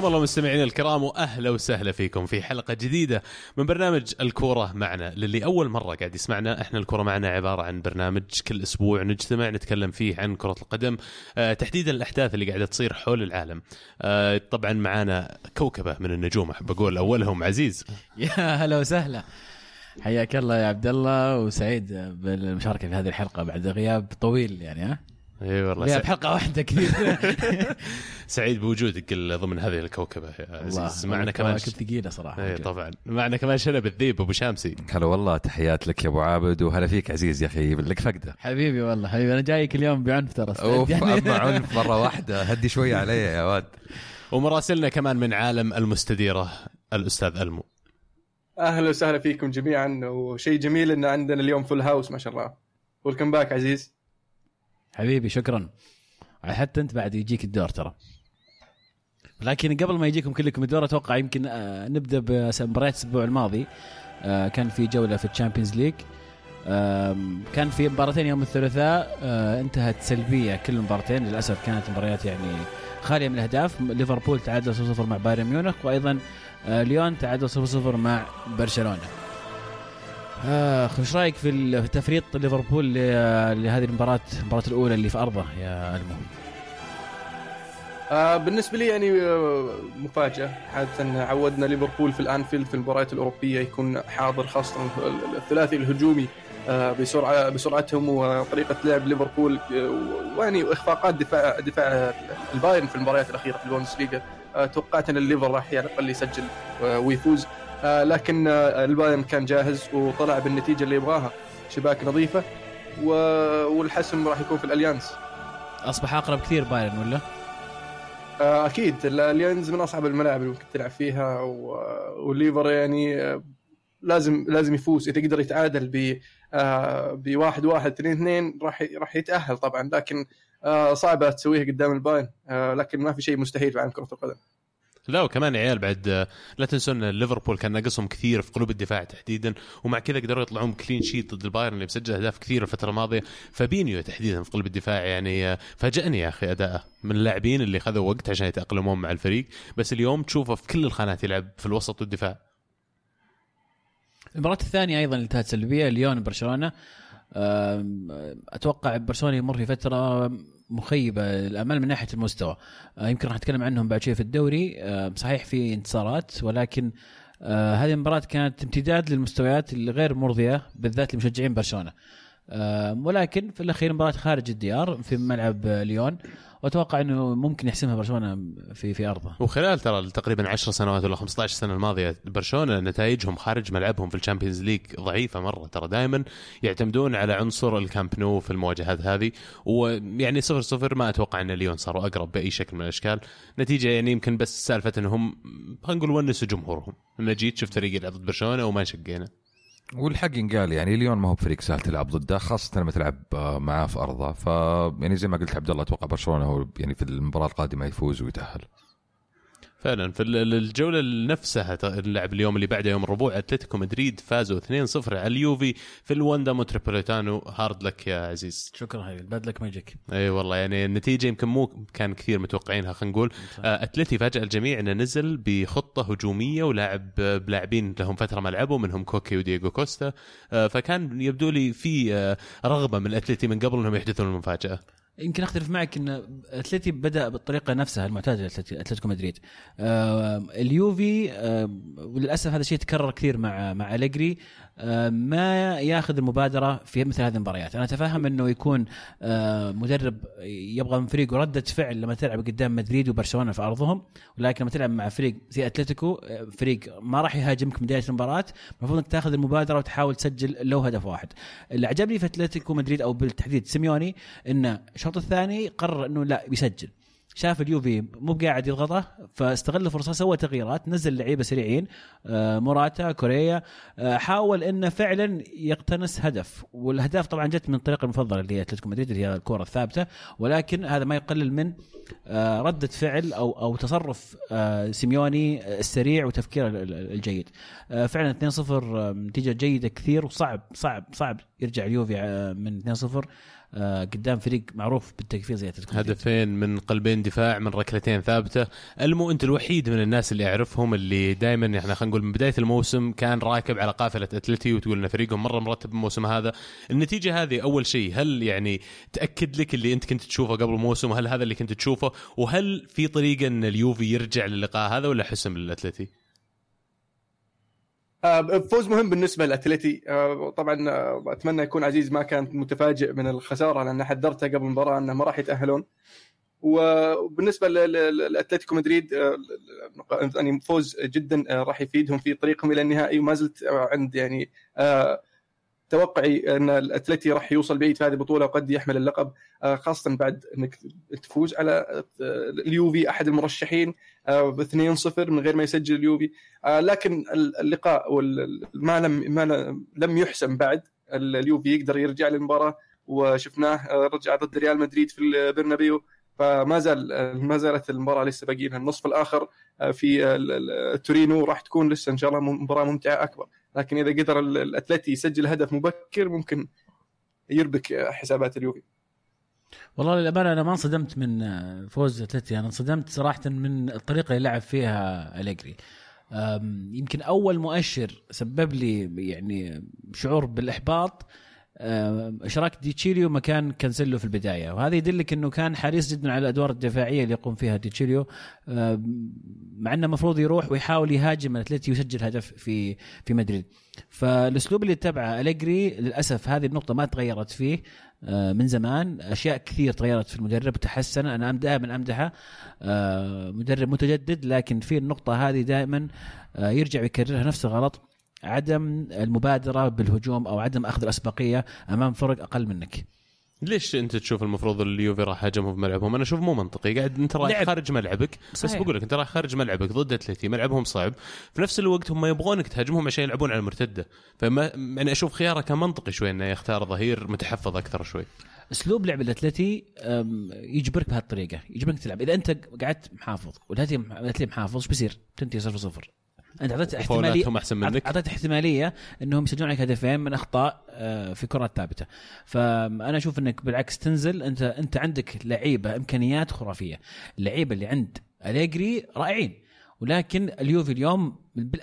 حياكم الله مستمعينا الكرام وأهلا وسهلا فيكم في حلقة جديدة من برنامج الكوره معنا للي أول مرة قاعد يسمعنا إحنا الكوره معنا عبارة عن برنامج كل أسبوع نجتمع نتكلم فيه عن كرة القدم آه تحديدا الأحداث اللي قاعدة تصير حول العالم. آه طبعا معنا كوكبة من النجوم أحب أقول أولهم عزيز. يا هلا وسهلا. حياك الله يا عبد الله وسعيد بالمشاركة في هذه الحلقة بعد غياب طويل يعني ها؟ إي والله غياب سع- حلقه واحدة كثير سعيد بوجودك ضمن هذه الكوكبة. يا عزيز معنا كمان كنت ثقيلة صراحة. إي طبعا. معنا كمان شنب الذيب أبو شامسي. هلا والله تحيات لك يا أبو عابد وهلا فيك عزيز يا أخي لك فقدة. حبيبي والله حبيبي أنا جايك اليوم بعنف ترى أوف يعني اما عنف مرة واحدة هدي شوية علي يا واد. ومراسلنا كمان من عالم المستديرة الأستاذ ألمو. أهلا وسهلا فيكم جميعا وشيء جميل إن عندنا اليوم full house ما شاء الله. welcome back عزيز. حبيبي شكرا. حتى أنت بعد يجيك الدور ترى. لكن قبل ما يجيكم كلكم الدور أتوقع يمكن آه، نبدأ بمباريات الأسبوع الماضي. آه، كان في جولة في ال Champions League. كان في مباراتين يوم الثلاثاء. آه، انتهت سلبية كل المباراتين. للأسف كانت مباريات يعني خالية من الأهداف. ليفربول تعادل 0-0 مع بايرن ميونخ وأيضا ليون تعادل 0-0 مع برشلونة. آخ إيش رأيك في تفريط ليفربول لهذه المباراة المباراة الأولى اللي في أرضه يا ألمو؟ آه بالنسبة لي يعني آه، مفاجأة. عادة عودنا ليفربول في الأنفيلد في المباريات الأوروبية يكون حاضر خاصة ال- الثلاثي الهجومي آه بسرعة بسرعتهم وطريقة لعب ليفربول آه، ويعني واخفاقات دفاع دفاع البايرن في المباريات الأخيرة في البوندسليغا. توقعت ان الليفر راح على الاقل يسجل ويفوز. لكن آه البايرن كان جاهز وطلع بالنتيجة اللي يبغاها. شباك نظيفة و- والحسم راح يكون في الأليانس. أصبح أقرب كثير بايرن ولا؟ آه، أكيد. الأليانز من أصعب الملاعب اللي ممكن تلعب فيها والليفر يعني آه، لازم لازم يفوز. إذا قدر يتعادل ب آه، بواحد واحد اثنين اثنين راح راح يتأهل طبعا. لكن آه، صعبة تسويها قدام البايرن آه، لكن ما في شيء مستحيل في عالم كرة القدم. لا وكمان يا عيال بعد آه، لا تنسوا إن ليفربول كان ناقصهم كثير في قلوب الدفاع تحديدا ومع كذا قدروا يطلعون clean sheet ضد البايرن اللي مسجل أهداف كثير الفترة الماضية. فابينيو تحديدا في قلب الدفاع يعني آه، فاجأني يا أخي أداءه من اللاعبين اللي خذوا وقت عشان يتأقلمون مع الفريق. بس اليوم تشوفه في كل الخانات يلعب في الوسط والدفاع المباراة الثانية أيضا اللي انتهت سلبية ليون برشلونة. أم، أتوقع برشلونة يمر في فترة مخيبة الأمل من ناحية المستوى. أه، يمكن راح نتكلم عنهم بعد شوي في الدوري. أه، صحيح في انتصارات ولكن أه، هذه المباراة كانت امتداد للمستويات الغير مرضية بالذات لمشجعين برشلونة. أم، ولكن في الأخير مباراة خارج الديار في ملعب ليون. وأتوقع أنه ممكن يحسمها برشلونة في في أرضه. وخلال ترى تقريبا 10 سنوات ولا 15 سنة الماضية برشلونة نتائجهم خارج ملعبهم في ال Champions League ضعيفة مرة. ترى دائما يعتمدون على عنصر الكامب نو في المواجهات هذه. ويعني صفر صفر ما أتوقع إن ليون صاروا أقرب بأي شكل من الأشكال. نتيجة يعني يمكن بس سالفة إنهم خلينا نقول ونسوا جمهورهم. أنا جيت شفت فريق يلعب ضد برشلونة وما شقينا. والحق ينقال يعني ليون ما هو بفريق سهل تلعب ضده خاصة لما تلعب آه، معاه في أرضه. ف يعني زي ما قلت عبد الله أتوقع برشلونة هو يعني في المباراة القادمة يفوز ويتأهل. فعلا. في ال- الجولة نفسها اللعب اليوم اللي بعده يوم الربوع أتلتيكو مدريد فازوا 2-0 على اليوفي في الواندا متروبوليتانو. hard luck يا عزيز. شكرا حبيبي. bad luck ماجيك إي والله يعني النتيجة يمكن مو كان كثير متوقعينها خلينا نقول. آه، أتلتي فاجأ الجميع إنه نزل بخطة هجومية ولاعب آه، بلاعبين لهم فترة ما لعبوا منهم كوكي ودييغو كوستا. آه، فكان يبدو لي في آه، رغبة من الاتلتي من قبل إنهم يحدثون المفاجأة. يمكن أختلف معك إن أتلتي بدأ بالطريقة نفسها المعتاده أتلتيكو مدريد. آه اليوفي آه وللأسف هذا الشيء تكرر كثير مع مع أليجري. ما ياخذ المبادرة في مثل هذه المباريات. أنا أتفهم إنه يكون آه مدرب يبغى من فريقه ردة فعل لما تلعب قدام مدريد وبرشلونة في أرضهم ولكن لما تلعب مع فريق زي أتلتيكو آه، فريق ما راح يهاجمك بداية المباراة المفروض إنك تاخذ المبادرة وتحاول تسجل لو هدف واحد. اللي عجبني في أتلتيكو مدريد أو بالتحديد سيميوني إنه الشوط الثاني قرر إنه لا بيسجل شاف اليوفي مو قاعد يضغطه فاستغل الفرصة سوى تغييرات نزل لعيبة سريعين آه، موراتا وكوريا آه، حاول إنه فعلا يقتنص هدف. والاهداف طبعا جت من الطريقة المفضلة اللي هي أتلتيكو مدريد اللي هي الكرة الثابتة ولكن هذا ما يقلل من آه، ردة فعل أو أو تصرف سيميوني السريع وتفكيره ال- ال- الجيد. فعلا 2-0 آه، نتيجة جيدة كثير وصعب صعب صعب يرجع اليوفي من 2-0 آه، قدام فريق معروف بالتكفير زي أتلتيكو. هدفين من قلبين دفاع من ركلتين ثابتة. المو أنت الوحيد من الناس اللي أعرفهم اللي دائما يعني خلينا نقول من بداية الموسم كان راكب على قافلة اتلتي وتقول إن فريقهم مرة مرتب الموسم هذا. النتيجة هذه أول شيء هل يعني تأكد لك اللي أنت كنت تشوفه قبل الموسم؟ وهل هذا اللي كنت تشوفه؟ وهل في طريقة إن اليوفي يرجع للقاء هذا ولا حسم للاتلتي آه، فوز مهم بالنسبة للاتلتي آه، طبعا آه، أتمنى يكون عزيز ما كان متفاجئ من الخسارة لأن حذرته قبل المباراة أنه ما راح يتأهلون. وبالنسبة للاتلتيكو مدريد يعني فوز جدا راح يفيدهم في طريقهم إلى النهائي وما زلت عند يعني توقعي أن الأتلتي راح يوصل بعيد في هذه البطولة وقد يحمل اللقب آه، خاصة بعد إنك تفوز على آه، اليوفي أحد المرشحين ب 2-0 من غير ما يسجل اليوفي. آه، لكن اللقاء ما لم ما لم يحسم بعد. اليوفي يقدر يرجع للمباراة وشفناه رجع ضد ريال مدريد في البرنابيو فما زال ما زالت المباراة لسه باقي النصف الآخر في تورينو راح تكون لسه إن شاء الله مباراة ممتعة أكبر. لكن إذا قدر الأتلتي يسجل هدف مبكر ممكن يربك حسابات اليوفي. والله للأمانة أنا ما انصدمت من فوز اتلتي أنا انصدمت صراحة من الطريقة اللي لعب فيها أليجري. يمكن أول مؤشر سبب لي يعني شعور بالإحباط إشراك ديتشيليو مكان كانسيلو في البداية. وهذا يدلك إنه كان حريص جدا على الأدوار الدفاعية اللي يقوم فيها ديتشيليو مع إنه المفروض يروح ويحاول يهاجم الأتلتي ويسجل هدف في في مدريد. فالأسلوب اللي اتبعه أليجري للأسف هذه النقطة ما تغيرت فيه آه، من زمان. أشياء كثير تغيرت في المدرب وتحسن أنا دائما أمدحه. آه، مدرب متجدد لكن في النقطة هذه دائما آه، يرجع ويكررها نفس الغلط. عدم المبادرة بالهجوم أو عدم أخذ الأسبقية أمام فرق أقل منك. ليش أنت تشوف المفروض اليوفي راح هاجمهم في ملعبهم؟ أنا أشوف مو منطقي. قاعد أنت رايح لعب. خارج ملعبك. صحيح. بس بقول لك أنت رايح خارج ملعبك ضد أتلتي ملعبهم صعب. في نفس الوقت هم يبغونك تهاجمهم عشان يلعبون على المرتدة. فما يعني أشوف خيارة كان منطقي شوي إنه يختار ظهير متحفظ أكثر شوي. أسلوب لعب الأتلتي يجبرك بهالطريقة. يجبرك تلعب. إذا أنت قعدت محافظ والأتلتي محافظ إيش بيصير؟ تنتهي 0 0 أنت أعطيت احتماليه أحسن منك. اعطيت احتمالية إنهم يسجلون عليك هدفين من أخطاء آه، في كرات ثابتة. فأنا أشوف إنك بالعكس تنزل. انت أنت عندك لعيبة إمكانيات خرافية. اللعيبة اللي عند أليجري رائعين. ولكن اليوفي اليوم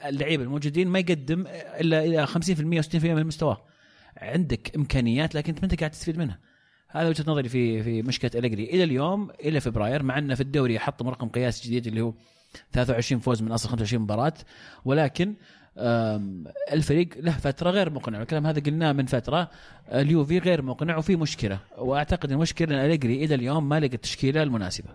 اللعيبة الموجودين ما يقدم إلا إلى 50% و60% من مستواه عندك إمكانيات لكن أنت ما أنت قاعد تستفيد منها. هذا وجهة نظري في في مشكلة أليجري. إلى اليوم إلى فبراير مع إنه في الدوري حطوا رقم قياس جديد اللي هو 23 فوز من أصل 25 مباراة. ولكن الفريق له فترة غير مقنع. الكلام هذا قلناه من فترة. اليوفي غير مقنع وفي مشكلة. وأعتقد المشكلة إن أليجري إلى اليوم ما لقى التشكيلة المناسبة.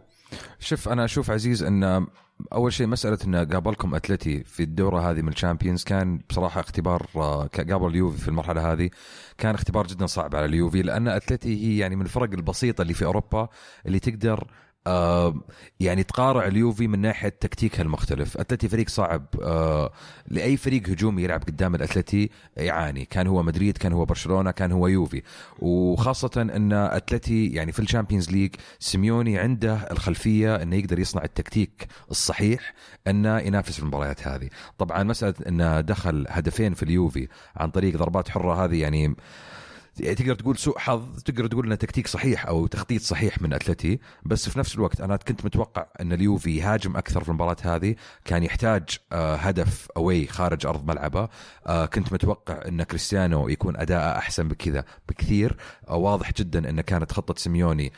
شوف أنا أشوف عزيز إن أول شيء مسألة إن قابلكم أتلتي في الدورة هذه من ال Champions كان بصراحة اختبار آه، قابل اليوفي في المرحلة هذه. كان اختبار جدا صعب على اليوفي لأن أتلتي هي يعني من الفرق البسيطة اللي في أوروبا اللي تقدر آه يعني تقارع اليوفي من ناحية تكتيكها المختلف، أتلتي فريق صعب. آه لأي فريق هجومي يلعب قدام الأتلتي يعاني، كان هو مدريد، كان هو برشلونة، كان هو يوفي، وخاصة أن أتلتي يعني في ال Champions League سيميوني عنده الخلفية أنه يقدر يصنع التكتيك الصحيح أنه ينافس في المباريات هذه، طبعا مسألة أنه دخل هدفين في اليوفي عن طريق ضربات حرة هذه يعني يعني تقدر تقول سوء حظ تقدر تقول إنه تكتيك صحيح أو تخطيط صحيح من أتلتي بس في نفس الوقت أنا كنت متوقع إن اليوفي يهاجم أكثر في المباراة هذه كان يحتاج آه، هدف أوي خارج أرض ملعبه آه، كنت متوقع إن كريستيانو يكون أداءه أحسن بكذا بكثير آه، واضح جدا إن كانت خطة سيميوني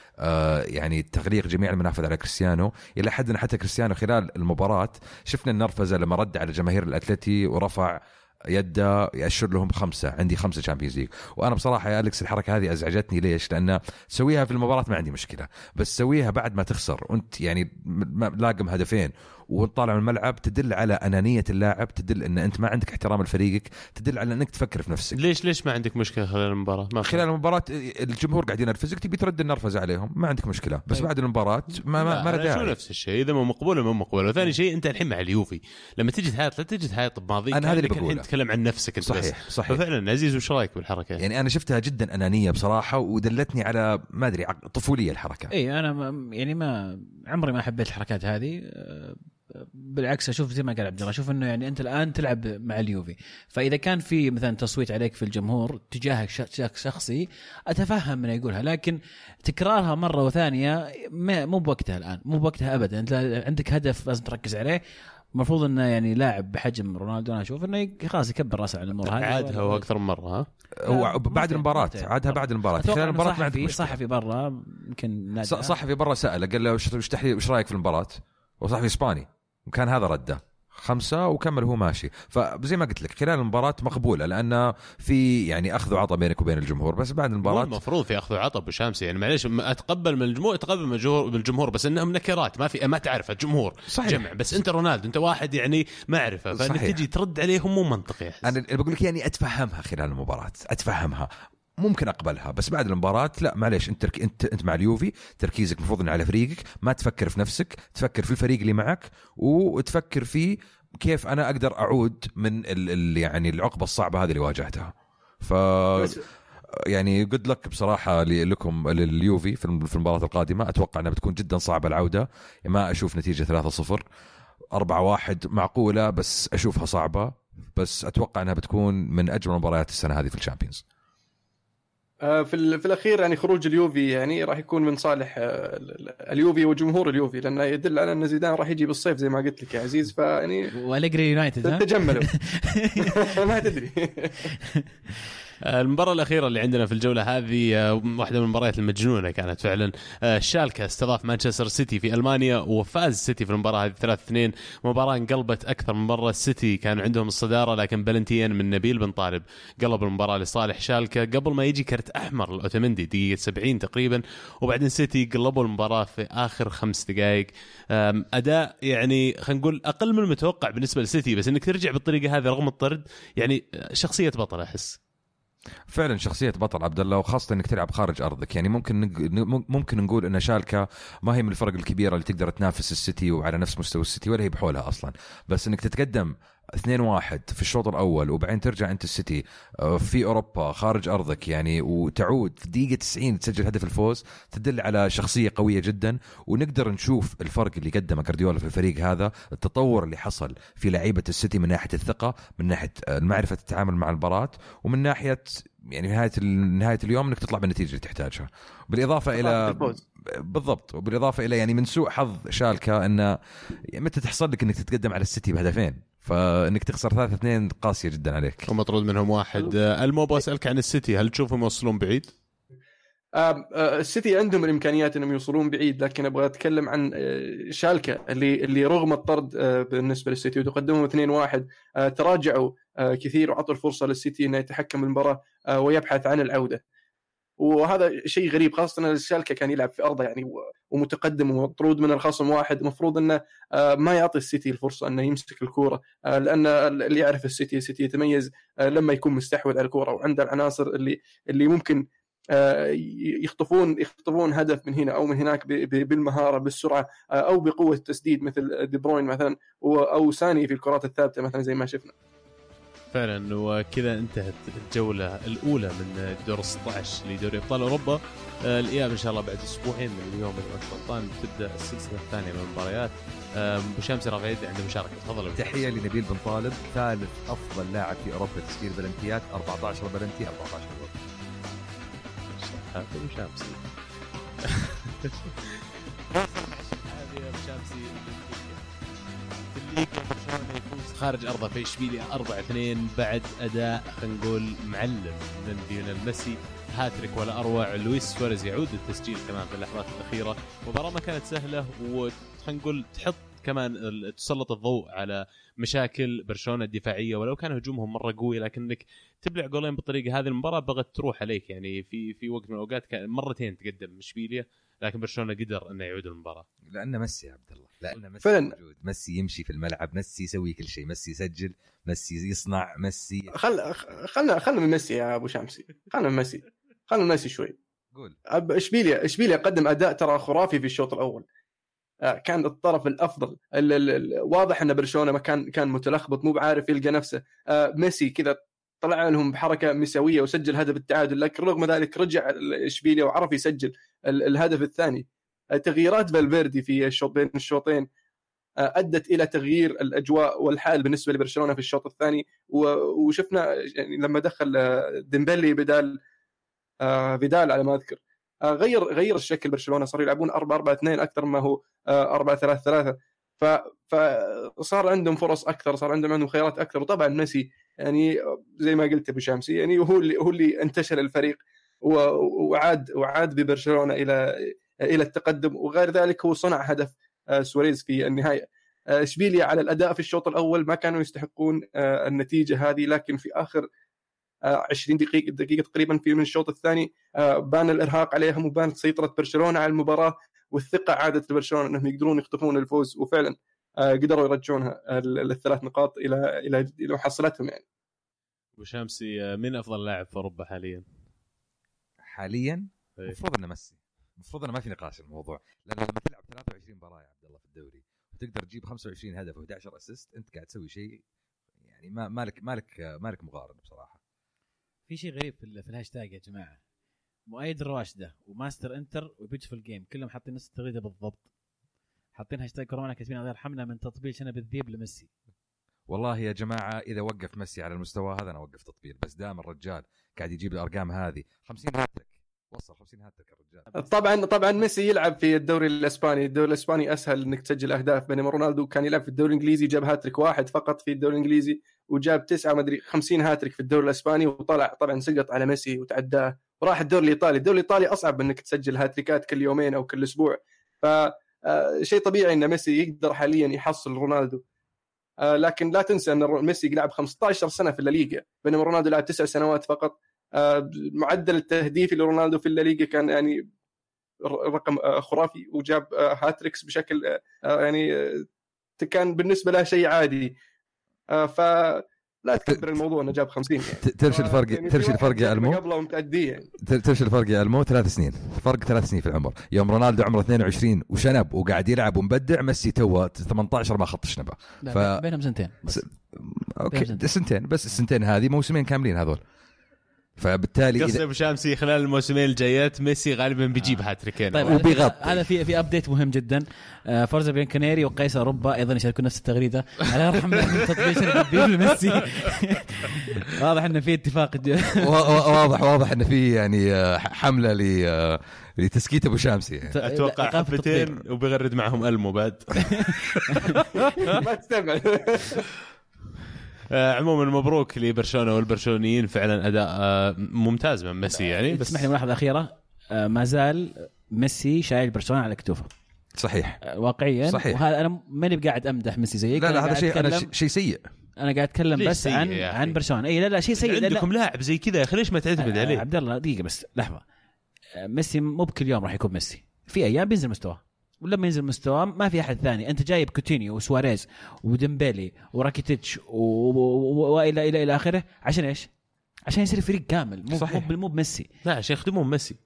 يعني تغليق جميع المنافذ على كريستيانو إلى حد ان حتى كريستيانو خلال المباراة شفنا النرفزه لما رد على جماهير الأتلتي ورفع يده يأشر لهم خمسة. عندي خمسة Champions League وأنا بصراحة يا أليكس الحركة هذه أزعجتني. ليش؟ لأن سويها في المباراة ما عندي مشكلة. بس سويها بعد ما تخسر. وأنت يعني لاقم هدفين. وطالع من الملعب تدل على أنانية اللاعب تدل إن أنت ما عندك احترام لفريقك تدل على إنك تفكر في نفسك. ليش ليش ما عندك مشكلة خلال المباراة؟ ما خلال المباراة الجمهور قاعد ينرفزك تبي ترد النرفزة عليهم ما عندك مشكلة. بس طيب. بعد المباراة ما ما, ما داعي شو نفس الشيء إذا مو مقبول مو مقبول. وثاني شيء أنت الحين مع اليوفي. لما تجي تهايط لا تجي تهايط بماضيك أنا هذا اللي بقوله. تتكلم عن نفسك أنت صحيح بس. صحيح ففعلا عزيز وش رأيك بالحركة؟ يعني أنا شفتها جدا أنانية بصراحة ودلتني على ما أدري طفولية الحركة. اي أنا يعني ما عمري ما حبيت الحركات هذه. بالعكس أشوف زي ما قال عبد الله أشوف إنه يعني أنت الآن تلعب مع اليوفي. فإذا كان في مثلا تصويت عليك في الجمهور تجاهك ش- شخصي أتفهم من يقولها لكن تكرارها مرة وثانية ما- مو بوقتها الآن مو بوقتها ابدا. أنت عندك هدف لازم تركز عليه. المفروض إنه يعني لاعب بحجم رونالدو أنا أشوف إنه خلاص يكبر رأسه على الأمور هذه. عادها وأكثر من مرة ها؟ هو بعد المباراة. عادها بعد المباراة. خلال إنه المباراة ما عندك صحفي. صحفي برا يمكن صحفي برا سأله قال له وش وش تحليل وش رأيك في المباراة؟ وصحفي إسباني. وكان هذا رده. خمسة وكمل هو ماشي. فزي ما قلت لك خلال المباراة مقبولة لأن في يعني أخذ وعطى بينك وبين الجمهور. بس بعد المباراة المفروض في أخذ وعطى شامسي يعني معليش أتقبل من الجمهور أتقبل من الجمهور بس إنهم نكرات. ما في ما تعرف الجمهور. صحيح. جمع. بس أنت رونالدو أنت واحد يعني معرفه فأنك صحيح. تجي ترد عليهم مو منطقي. أنا بقول لك يعني أتفهمها خلال المباراة. أتفهمها. ممكن أقبلها بس بعد المباراة لا معليش أنت ترك... أنت أنت مع اليوفي تركيزك المفروض إنه على فريقك ما تفكر في نفسك تفكر في الفريق اللي معك وتفكر في كيف أنا أقدر أعود من ال... ال... يعني العقبة الصعبة هذه اللي واجهتها. ف يعني good luck بصراحة لكم لليوفي في الم- في المباراة القادمة. أتوقع إنها بتكون جدا صعبة العودة. ما أشوف نتيجة 3-0 4-1 معقولة بس أشوفها صعبة. بس أتوقع إنها بتكون من أجمل مباريات السنة هذه في ال Champions. في, ال- في الأخير يعني خروج اليوفي يعني راح يكون من صالح آه، ال- ال- اليوفي وجمهور اليوفي لأنه يدل على أن زيدان راح يجي بالصيف زي ما قلت لك يا عزيز فيعني وأليجري يونايتد تجملوا. ما تدري. آه، المباراة الأخيرة اللي عندنا في الجولة هذه آه، واحدة من المباريات المجنونة كانت فعلا آه، شالكا استضاف مانشستر سيتي في ألمانيا وفاز سيتي في المباراة هذه 3-2 مباراة انقلبت أكثر من مرة. السيتي كانوا عندهم الصدارة لكن بلنتيان من نبيل بن طالب قلب المباراة لصالح شالكا قبل ما يجي كرت أحمر لأوتمندي دقيقة 70 تقريبا وبعدين سيتي قلبوا المباراة في آخر خمس دقائق. آم، أداء يعني خلينا نقول أقل من المتوقع بالنسبة لسيتي بس إنك ترجع بالطريقة هذه رغم الطرد يعني شخصية بطل أحس. فعلا شخصية بطل عبد الله وخاصة إنك تلعب خارج أرضك. يعني ممكن ممكن نقول إن شالكا ما هي من الفرق الكبيرة اللي تقدر تنافس السيتي وعلى نفس مستوى السيتي ولا هي بحولها أصلا. بس إنك تتقدم 2-1 في الشوط الأول وبعدين ترجع أنت السيتي آه، في أوروبا خارج أرضك يعني وتعود في دقيقة 90 تسجل هدف الفوز تدل على شخصية قوية جدا ونقدر نشوف الفرق اللي قدمه جارديولا في الفريق هذا التطور اللي حصل في لعيبة السيتي من ناحية الثقة من ناحية آه، معرفة التعامل مع المباراة ومن ناحية يعني نهاية نهاية اليوم إنك تطلع بالنتيجة اللي تحتاجها بالإضافة إلى الفوز. بالضبط وبالإضافة إلى يعني من سوء حظ شالكا انه متى تحصل لك إنك تتقدم على السيتي بهدفين فإنك تخسر 3 2 قاسية جدا عليك ومطرود منهم واحد آه، المو بسألك عن السيتي هل تشوفهم يوصلون بعيد؟ آه، السيتي عندهم الإمكانيات إنهم يوصلون بعيد لكن أبغى أتكلم عن آه، شالكا اللي اللي رغم الطرد بالنسبة للسيتي وتقدمهم 2-1 آه، تراجعوا كثير وعطوا الفرصة للسيتي إنه يتحكم بالمباراة ويبحث عن العودة. وهذا شيء غريب خاصة إن الشالكا كان يلعب في أرضه يعني ومتقدم ومطرود من الخصم واحد. المفروض إنه آه، ما يعطي السيتي الفرصة إنه يمسك الكورة آه، لأن اللي يعرف السيتي السيتي يتميز آه، لما يكون مستحوذ على الكورة وعنده العناصر اللي اللي ممكن يخطفون يخطفون هدف من هنا أو من هناك بالمهارة بالسرعة أو بقوة التسديد مثل دي بروين مثلا أو ساني في الكرات الثابتة مثلا زي ما شفنا. فعلا وكذا انتهت الجولة الأولى من دور 16 لدوري أبطال أوروبا. آه، الإياب إن شاء الله بعد أسبوعين من اليوم إذا ما غلطان تبدأ السلسلة الثانية من المباريات. آه، أبو شمس رغيد عنده مشاركة. تفضل. تحية لنبيل بن طالب ثالث أفضل لاعب في أوروبا تسجيل بلنتيات 14 بلنتي 14 جول هذا أبو شمس. هذه أبو شمس. يفوز. خارج أرضه في إشبيليا 4 2 بعد أداء خلينا نقول معلم من ليونيل ميسي. هاتريك ولا أروع لويس سواريز يعود للتسجيل كمان في اللحظات الأخيرة. مباراة ما كانت سهلة وخلينا نقول تحط كمان تسلط الضوء على مشاكل برشلونة الدفاعية. ولو كان هجومهم مرة قوي لكنك تبلع جولين بالطريقة هذه المباراة بغت تروح عليك. يعني في في وقت من الأوقات مرتين تقدم إشبيليا. لكن برشلونة قدر إنه يعود المباراة. لأنه ميسي يا عبد الله. لأنه ميسي فعلاً. موجود. ميسي يمشي في الملعب. ميسي يسوي كل شيء. ميسي يسجل. ميسي يصنع. ميسي خل خلنا خلنا من ميسي يا أبو شمسي. خلنا من ميسي. خلنا من ميسي شوي. قول. أب- اشبيليا اشبيليا قدم أداء ترى خرافي في الشوط الأول؟ آه، كان الطرف الأفضل. ال- ال- ال- واضح إن برشلونة ما كان كان متلخبط مو بعارف يلقى نفسه. آه، ميسي كذا طلع لهم بحركة ميساوية وسجل هدف التعادل لكن رغم ذلك رجع اشبيليا وعرف يسجل. الهدف الثاني. تغييرات فالفيردي في الشوط بين الشوطين آه، أدت إلى تغيير الأجواء والحال بالنسبة لبرشلونة في الشوط الثاني. وشفنا يعني لما دخل آه، ديمبلي بدال آه، فيدال على ما أذكر غير غير الشكل برشلونة. صاروا يلعبون 4 4 2 أكثر ما هو 4 3 3 ف فصار عندهم فرص أكثر صار عندهم عندهم خيارات أكثر. وطبعا ميسي يعني زي ما قلت أبو شامسي يعني هو اللي هو اللي انتشل الفريق. وعاد وعاد ببرشلونة إلى إلى التقدم وغير ذلك هو صنع هدف آه، سواريز في النهاية آه، إشبيليا على الأداء في الشوط الأول ما كانوا يستحقون آه، النتيجة هذه لكن في آخر آه، 20 دقيقه دقيقة تقريبا في من الشوط الثاني بان الإرهاق عليهم وبانت سيطرة برشلونة على المباراة والثقة عادت لبرشلونة أنهم يقدرون يخطفون الفوز وفعلا قدروا يرجعونها ال- الثلاث نقاط إلى إلى إلى محصلتهم يعني أبو شامسي آه، مين أفضل لاعب في أوروبا حاليا؟ حاليا إيه. المفروض إنه ميسي. المفروض إنه ما في نقاش الموضوع. لأن لما تلعب 23 مباراة يا عبد الله في الدوري وتقدر تجيب 25 هدف و11 اسيست أنت قاعد تسوي شيء يعني ما مالك مالك مالك مقارن بصراحة. في شيء غريب في, ال- في الهاشتاج يا جماعة. مؤيد الرواشده وماستر إنتر وبيوتيفول جيم كلهم حاطين نفس التغريده بالضبط. حاطين هاشتاج الكورة معنا كاتبين غير حمله من تطبيل شنب الذيب لميسي. والله يا جماعة إذا وقف ميسي على المستوى هذا أنا أوقف تطبيل. بس دام الرجال قاعد يجيب الأرقام هذه. 50 هاتريك وصل 50 هاتريك الرجال طبعا طبعا ميسي يلعب في الدوري الإسباني، الدوري الإسباني أسهل إنك تسجل أهداف. بينما رونالدو كان يلعب في الدوري الإنجليزي جاب هاتريك واحد فقط في الدوري الإنجليزي وجاب تسعة مدري 50 هاتريك في الدوري الإسباني وطلع طبعا سقط على ميسي وتعداه وراح الدوري الإيطالي، الدوري الإيطالي أصعب إنك تسجل هاتريكات كل يومين أو كل أسبوع. ف آه، شيء طبيعي إن ميسي يقدر حاليا يحصل رونالدو. آه، لكن لا تنسى إن ميسي لعب 15 سنة في الليغا. بينما رونالدو لعب تسع سنوات فقط. معدل التهديفي لرونالدو في الليغا كان يعني ر- رقم آه، خرافي وجاب آه، hat-tricks بشكل آه، آه، يعني آه، كان بالنسبة له شيء عادي. آه، فلا تكبر الموضوع إنه جاب 50 يعني. ت- ترشي الفرق يعني واحد الفرق يا ألمو؟ قبله ومتعديه يعني. ترشي الفرق يا ألمو؟ ثلاث سنين. فرق ثلاث سنين في العمر. يوم رونالدو عمره 22 وشنب وقاعد يلعب ومبدع ميسي توه 18 ما خط شنبه. لا ف- ف... بينهم سنتين بس. س- okay. سنتين. سنتين. بس السنتين هذه موسمين كاملين هذول. فبالتالي قصدي أبو شامسي خلال الموسمين الجايات ميسي غالبا بيجيب هاتريكين طيب وبيغطي. هذا في في ابديت مهم جدا آه، فورزا بين كنيري وقيس أوروبا أيضا يشاركون نفس التغريدة على يرحم من تطبيق الذيب لميسي واضح انه في اتفاق واضح واضح إن في يعني آه، حملة ل آه، لتسكيت أبو شامسي يعني. أتوقع. حبتين وبيغرد معهم ألمو بعد ما تستبعد آه، عموما مبروك لبرشلونة والبرشلونيين. فعلا أداء آه، ممتاز من ميسي يعني. بس اسمح لي ملاحظة أخيرة. آه، ما زال ميسي شايل برشلونة على كتوفه. صحيح. آه، واقعيا. صحيح. وهذا أنا ماني بقاعد أمدح ميسي زيك لا لا هذا شيء أنا أتكلم- شيء- سيء. أنا قاعد أتكلم بس عن؟ عن برشلونة. إي لا لا شيء سيء. عندكم لاعب زي كذا يا أخي ليش ما تعتمد آه، عليه؟ عبد الله دقيقة بس لحظة. آه، ميسي مو بكل يوم راح يكون ميسي. في أيام بينزل مستواه. ولما ينزل مستواه ما في أحد ثاني. أنت جايب كوتينيو وسواريز وديمبيلي وراكيتيتش والى إلى إلى آخره. عشان إيش؟ عشان يصير فريق كامل. مو صحيح. مو مو بميسي. لا عشان يخدمون ميسي.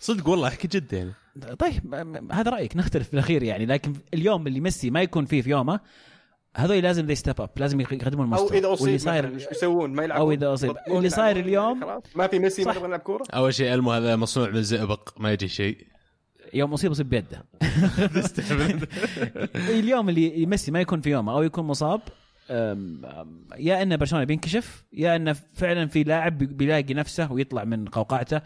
صدق والله أحكي جد يعني. طيب هذا رأيك. نختلف في الأخير يعني. لكن اليوم اللي ميسي ما يكون فيه في يومه هذول لازم they step up لازم يقدمون المستوى. إذا واللي اصيب صاير مثلاً، إيش يسوون؟ ما يلعبون. إذا أصيب. يبطلون اللي صاير يلعبون، اليوم- ما في ميسي ما. نبغى نلعب كورة؟ أول شيء إلمو هذا مصنوع من الزئبق ما يجي شيء. يوم مصيب يصيب بيده اليوم اللي ميسي ما يكون في يومه أو يكون مصاب يا ان برشلونة بينكشف يا ان فعلا في لاعب بي- بيلاقي نفسه ويطلع من قوقعته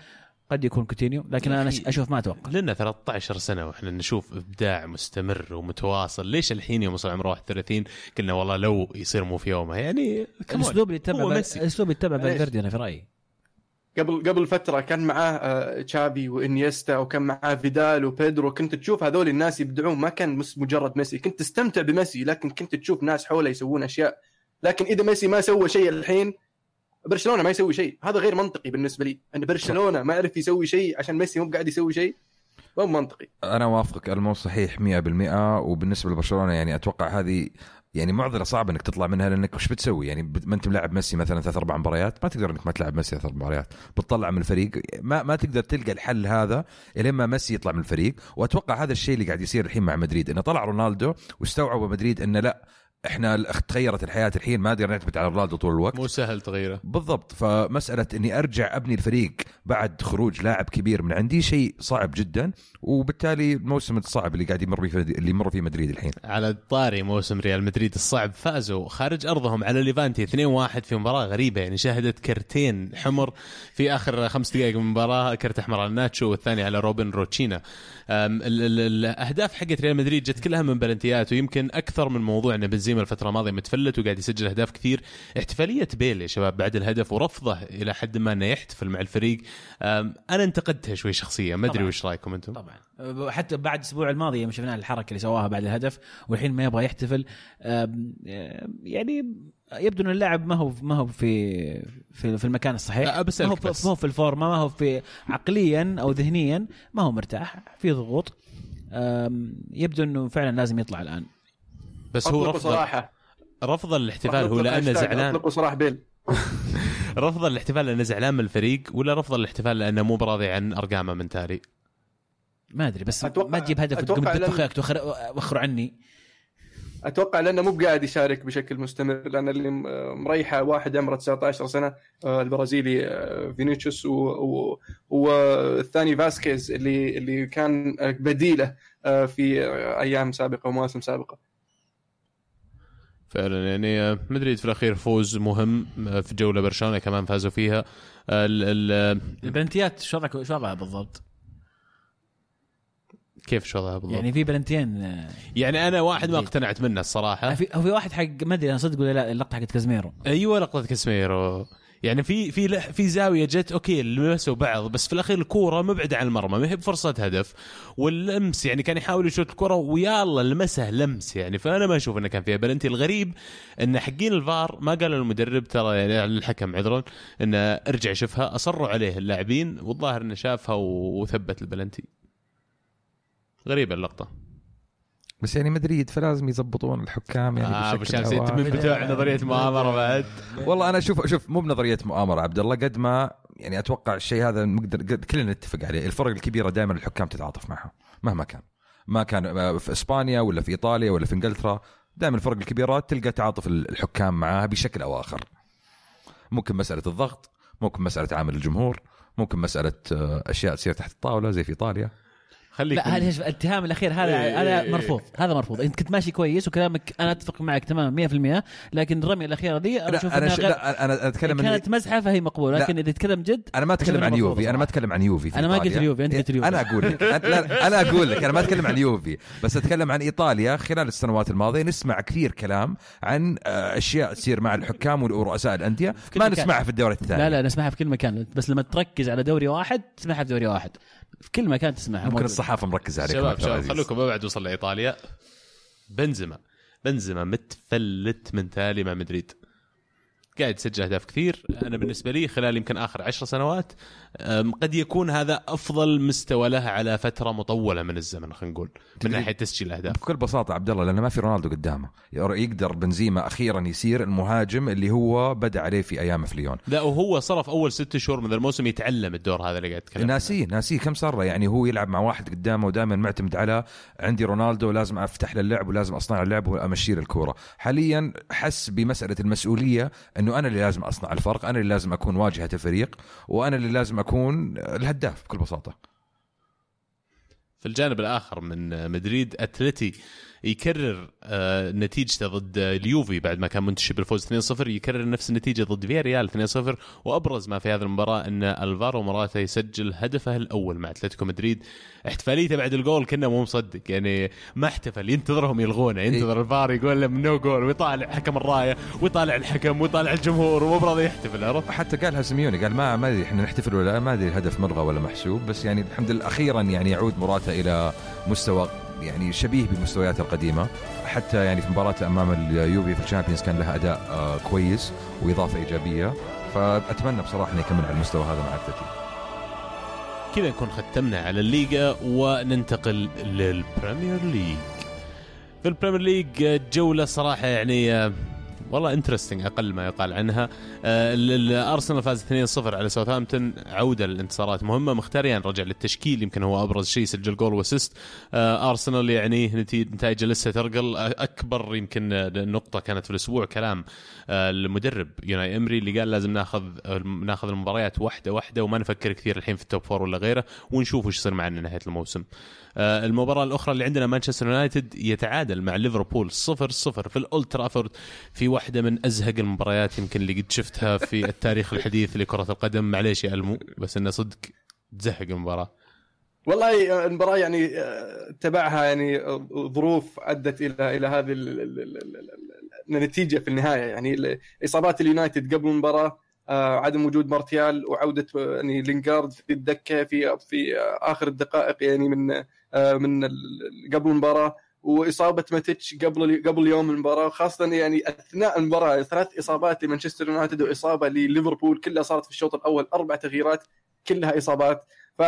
قد يكون كوتينيو لكن أنا. أشوف ما أتوقع لنا 13 سنة وإحنا نشوف إبداع مستمر ومتواصل ليش الحين يوم وصل عمره 31 قلنا والله لو يصير مو في يومه يعني. الأسلوب اللي ميسي. الأسلوب اللي معليش. فالفيردي أنا في رأيي قبل قبل فترة كان معاه آه، تشافي وإنيستا وكان معاه فيدال وبيدرو. كنت تشوف هذول الناس يبدعون. ما كان مجرد ميسي. كنت تستمتع بميسي لكن كنت تشوف ناس حوله يسوون أشياء. لكن إذا ميسي ما سوى شيء الحين برشلونة ما يسوي شيء. هذا غير منطقي بالنسبة لي. أن برشلونة ما عرف يسوي شيء عشان ميسي مو قاعد يسوي شيء مو منطقي. أنا وافقك. المو صحيح 100% وبالنسبة لبرشلونة يعني أتوقع هذه يعني معضلة صعبة إنك تطلع منها لأنك وش بتسوي؟ يعني ما أنت ملاعب ميسي مثلا ثلاث أربع مباريات ما تقدر إنك ما تلعب ميسي ثلاث مباريات. بتطلع من الفريق ما ما تقدر تلقى الحل هذا الين ما ميسي يطلع من الفريق. وأتوقع هذا الشيء اللي قاعد يصير الحين مع مدريد إنه طلع رونالدو واستوعبوا مدريد إنه لا إحنا تغيرت الحياة الحين ما نقدر نعتمد على رونالدو طول الوقت. مو سهل تغييره بالضبط فمسألة إني أرجع أبني الفريق بعد خروج لاعب كبير من عندي شيء صعب جدا وبالتالي الموسم الصعب اللي قاعد يمر فيه اللي يمر فيه مدريد الحين. على طاري موسم ريال مدريد الصعب فازوا خارج أرضهم على ليفانتي 2-1 في مباراة غريبة يعني شهدت كرتين حمر في آخر خمس دقائق من المباراه كرت أحمر على ناتشو والثاني على روبن روتشينا. الأهداف حقت ريال مدريد جت كلها من بلنتيات ويمكن أكثر من موضوع ان بنزيما الفترة الماضية متفلت وقاعد يسجل أهداف كثير. احتفالية بيل يا شباب بعد الهدف ورفضه إلى حد ما إنه يحتفل مع الفريق. أنا انتقدتها شوي شخصيا. ما أدري وش رأيكم أنتم؟ طبعا. حتى بعد الأسبوع الماضي يوم شفنا الحركة اللي سواها بعد الهدف والحين ما يبغى يحتفل. يعني يبدو إن اللاعب ما هو ما هو في في, في المكان الصحيح. بس ما هو بس. ما هو في الفورمه ما هو في عقليا أو ذهنيا ما هو مرتاح. في ضغوط. يبدو إنه فعلا لازم يطلع الآن. بس هو رفض صراحة. رفض الاحتفال هو لأنه زعلان. أطلقوا صلاح بيل. رفض الاحتفال لأنه زعلان من الفريق ولا رفض الاحتفال لأنه مو براضي عن أرقامه من تاري؟ ما أدري بس أتوقع- ما تجيب هدف تدفخ توخر وخروا عني. أتوقع لأنه مو قاعد يشارك بشكل مستمر لأن اللي م- مريحة واحد عمره 19 سنة آه، البرازيلي آه، و- و- والثاني فاسكيز اللي اللي كان بديله آه، في أيام سابقة ومواسم سابقة. فعلا. يعني آه، مدريد في الأخير فوز مهم آه، في جولة برشلونة كمان فازوا فيها. آه، ال- ال- البلنتيات شو وضعك شو وضعها بالضبط؟ كيف شو وضعها بالضبط؟ يعني في بلنتين آه، يعني أنا واحد ما. اقتنعت منه الصراحة. في هو في واحد حق ما أدري أنا صدق ولا لا اللقطه حقت كازميرو أيوه لقطة كاسميرو يعني في في في زاوية جت أوكي لمسوا بعض بس في الأخير الكورة مبعده عن المرمى ما هي بفرصة هدف واللمس يعني كان يحاول يشوت الكره ويلا لمسها لمس يعني فأنا ما أشوف إنه كان فيها. بلنتي الغريب إن حقين الفار ما قالوا للمدرب ترى يعني الحكم عذرا إنه ارجع شوفها أصروا عليه اللاعبين والظاهر إنه شافها وثبت البلنتي. غريبة اللقطة. بس يعني مدريد فلازم يضبطون الحكام يعني أبو بشكل شمس أنت من. بتوع نظرية مؤامرة بعد؟ والله أنا شوف شوف مو بنظرية مؤامرة عبد الله قد ما يعني أتوقع الشيء هذا نقدر قد- كلنا نتفق عليه. الفرق الكبيرة دائما الحكام تتعاطف معها مهما كان. ما كان آه، في إسبانيا ولا في إيطاليا ولا في إنجلترا دائما الفرق الكبيرات تلقى تعاطف الحكام معاها بشكل أو آخر. ممكن مسألة الضغط ممكن مسألة عامل الجمهور ممكن مسألة آه، أشياء تصير تحت الطاولة زي في إيطاليا. خليك لا هذا شوف، الاتهام الأخير إيه، هذا إيه، هذا إيه. مرفوض هذا مرفوض إنت كنت ماشي كويس وكلامك أنا أتفق معك تماما 100% لكن الرميه الاخيره دي أنا أشوف أنا ش... لا أنا أنا أتكلم كانت مزحه فهي مقبولة. لكن إذا تتكلم جد أنا ما أتكلم عن يوفي أنا ما أتكلم عن يوفي في أنا ما قلت. اليوفي، أنت قلت اليوفي. أنا أقول لك أنا أقول لك أنا ما أتكلم عن يوفي بس أتكلم عن إيطاليا خلال السنوات الماضية نسمع كثير كلام عن آه، أشياء تصير مع الحكام ورؤساء الأندية ما. نسمعها في الدوري الثاني لا لا نسمعها في كل مكان بس لما تركز على دوري واحد تسمعها في دوري واحد في كل مكان تسمعها ممكن موجودة. الصحافة مركزة عليكم شباب شباب عزيز. خلوكم ما بعد وصل لايطاليا بنزيما بنزيما متفلت من تالي مع مدريد قاعد يسجل أهداف كثير أنا بالنسبة لي خلال يمكن آخر عشر سنوات قد يكون هذا أفضل مستوى له على فترة مطولة من الزمن خلينا نقول من ناحية تسجيل الأهداف. بكل بساطة عبد الله لأنه ما في رونالدو قدامه. يقدر بنزيما أخيرا يصير المهاجم اللي هو بدأ عليه في ايامه في ليون لا وهو صرف أول ست شهور من الموسم يتعلم الدور هذا اللي قاعد يتكلم عنه. ناسيه ناسيه كم صار يعني هو يلعب مع واحد قدامه ودائما معتمد على عندي رونالدو لازم أفتح له اللعب ولازم أصنع اللعب وامشي الكورة. حاليا حس بمسألة المسؤولية إنه أنا اللي لازم أصنع الفرق أنا اللي لازم أكون واجهة الفريق وأنا اللي لازم اكون الهداف بكل بساطة. في الجانب الآخر من مدريد أتلتي يكرر آه، نتيجته ضد اليوفي بعد ما كان منتشر بالفوز 2-0 يكرر نفس النتيجة ضد فياريال 2-0 وأبرز ما في هذه المباراة أن ألفارو مراتا يسجل هدفه الأول مع أتلتيكو مدريد. احتفاليته بعد الجول كنا مو مصدق يعني ما احتفل ينتظرهم يلغونه ينتظر الفار يقول لهم no goal ويطالع حكم الراية ويطالع الحكم ويطالع الجمهور ومو براضي يحتفل عرفت؟ حتى قالها سيميوني قال ما ما أدري إحنا نحتفل ولا لا ما أدري الهدف ملغى ولا محسوب بس يعني الحمد لله أخيرا يعني يعود مراتا إلى مستوى يعني شبيه بمستوياته القديمة. حتى يعني في مباراته أمام اليوفي في الشامبيونز كان لها أداء آه، كويس وإضافة إيجابية. فأتمنى بصراحة إنه يكمل على المستوى هذا مع اتلتي كذا نكون ختمنا على الليغا وننتقل للبريمير ليج في البريمير ليج جولة صراحة يعني والله interesting أقل ما يقال عنها. آه، ال- ال- ارسنال فاز 2-0 على ساوثهامبتون عودة للانتصارات مهمة مخيتاريان رجع للتشكيل يمكن هو أبرز شيء سجل جول و assist. آه، ارسنال يعني نتي- نتائجه لسه ترقل. آه، أكبر يمكن آه، نقطة كانت في الأسبوع كلام آه، المدرب أوناي إمري اللي قال لازم ناخذ ناخذ المباريات واحدة واحدة وما نفكر كثير الحين في ال top four ولا غيره ونشوف وش يصير معنا نهاية الموسم. آه، المباراة الأخرى اللي عندنا مانشستر يونايتد يتعادل مع ليفربول صفر صفر في الأولد ترافورد في واحدة من أزهق المباريات يمكن اللي قد شفتها في التاريخ الحديث لكرة القدم. معليش يا ألمو بس إنه صدق تزهق المباراة. والله المباراة يعني آه، تبعها يعني آه، ظروف أدت إلى إلى هذه النتيجة في النهاية. يعني إصابات اليونايتد قبل المباراة آه، عدم وجود مارتيال وعودة يعني لينجارد في الدكة في في آخر الدقائق يعني من آه، من قبل المباراة. وإصابة ماتيتش قبل قبل يوم المباراة خاصة يعني أثناء المباراة ثلاث إصابات لمانشستر يونايتد وإصابة لليفربول كلها صارت في الشوط الأول أربع تغييرات كلها إصابات. ف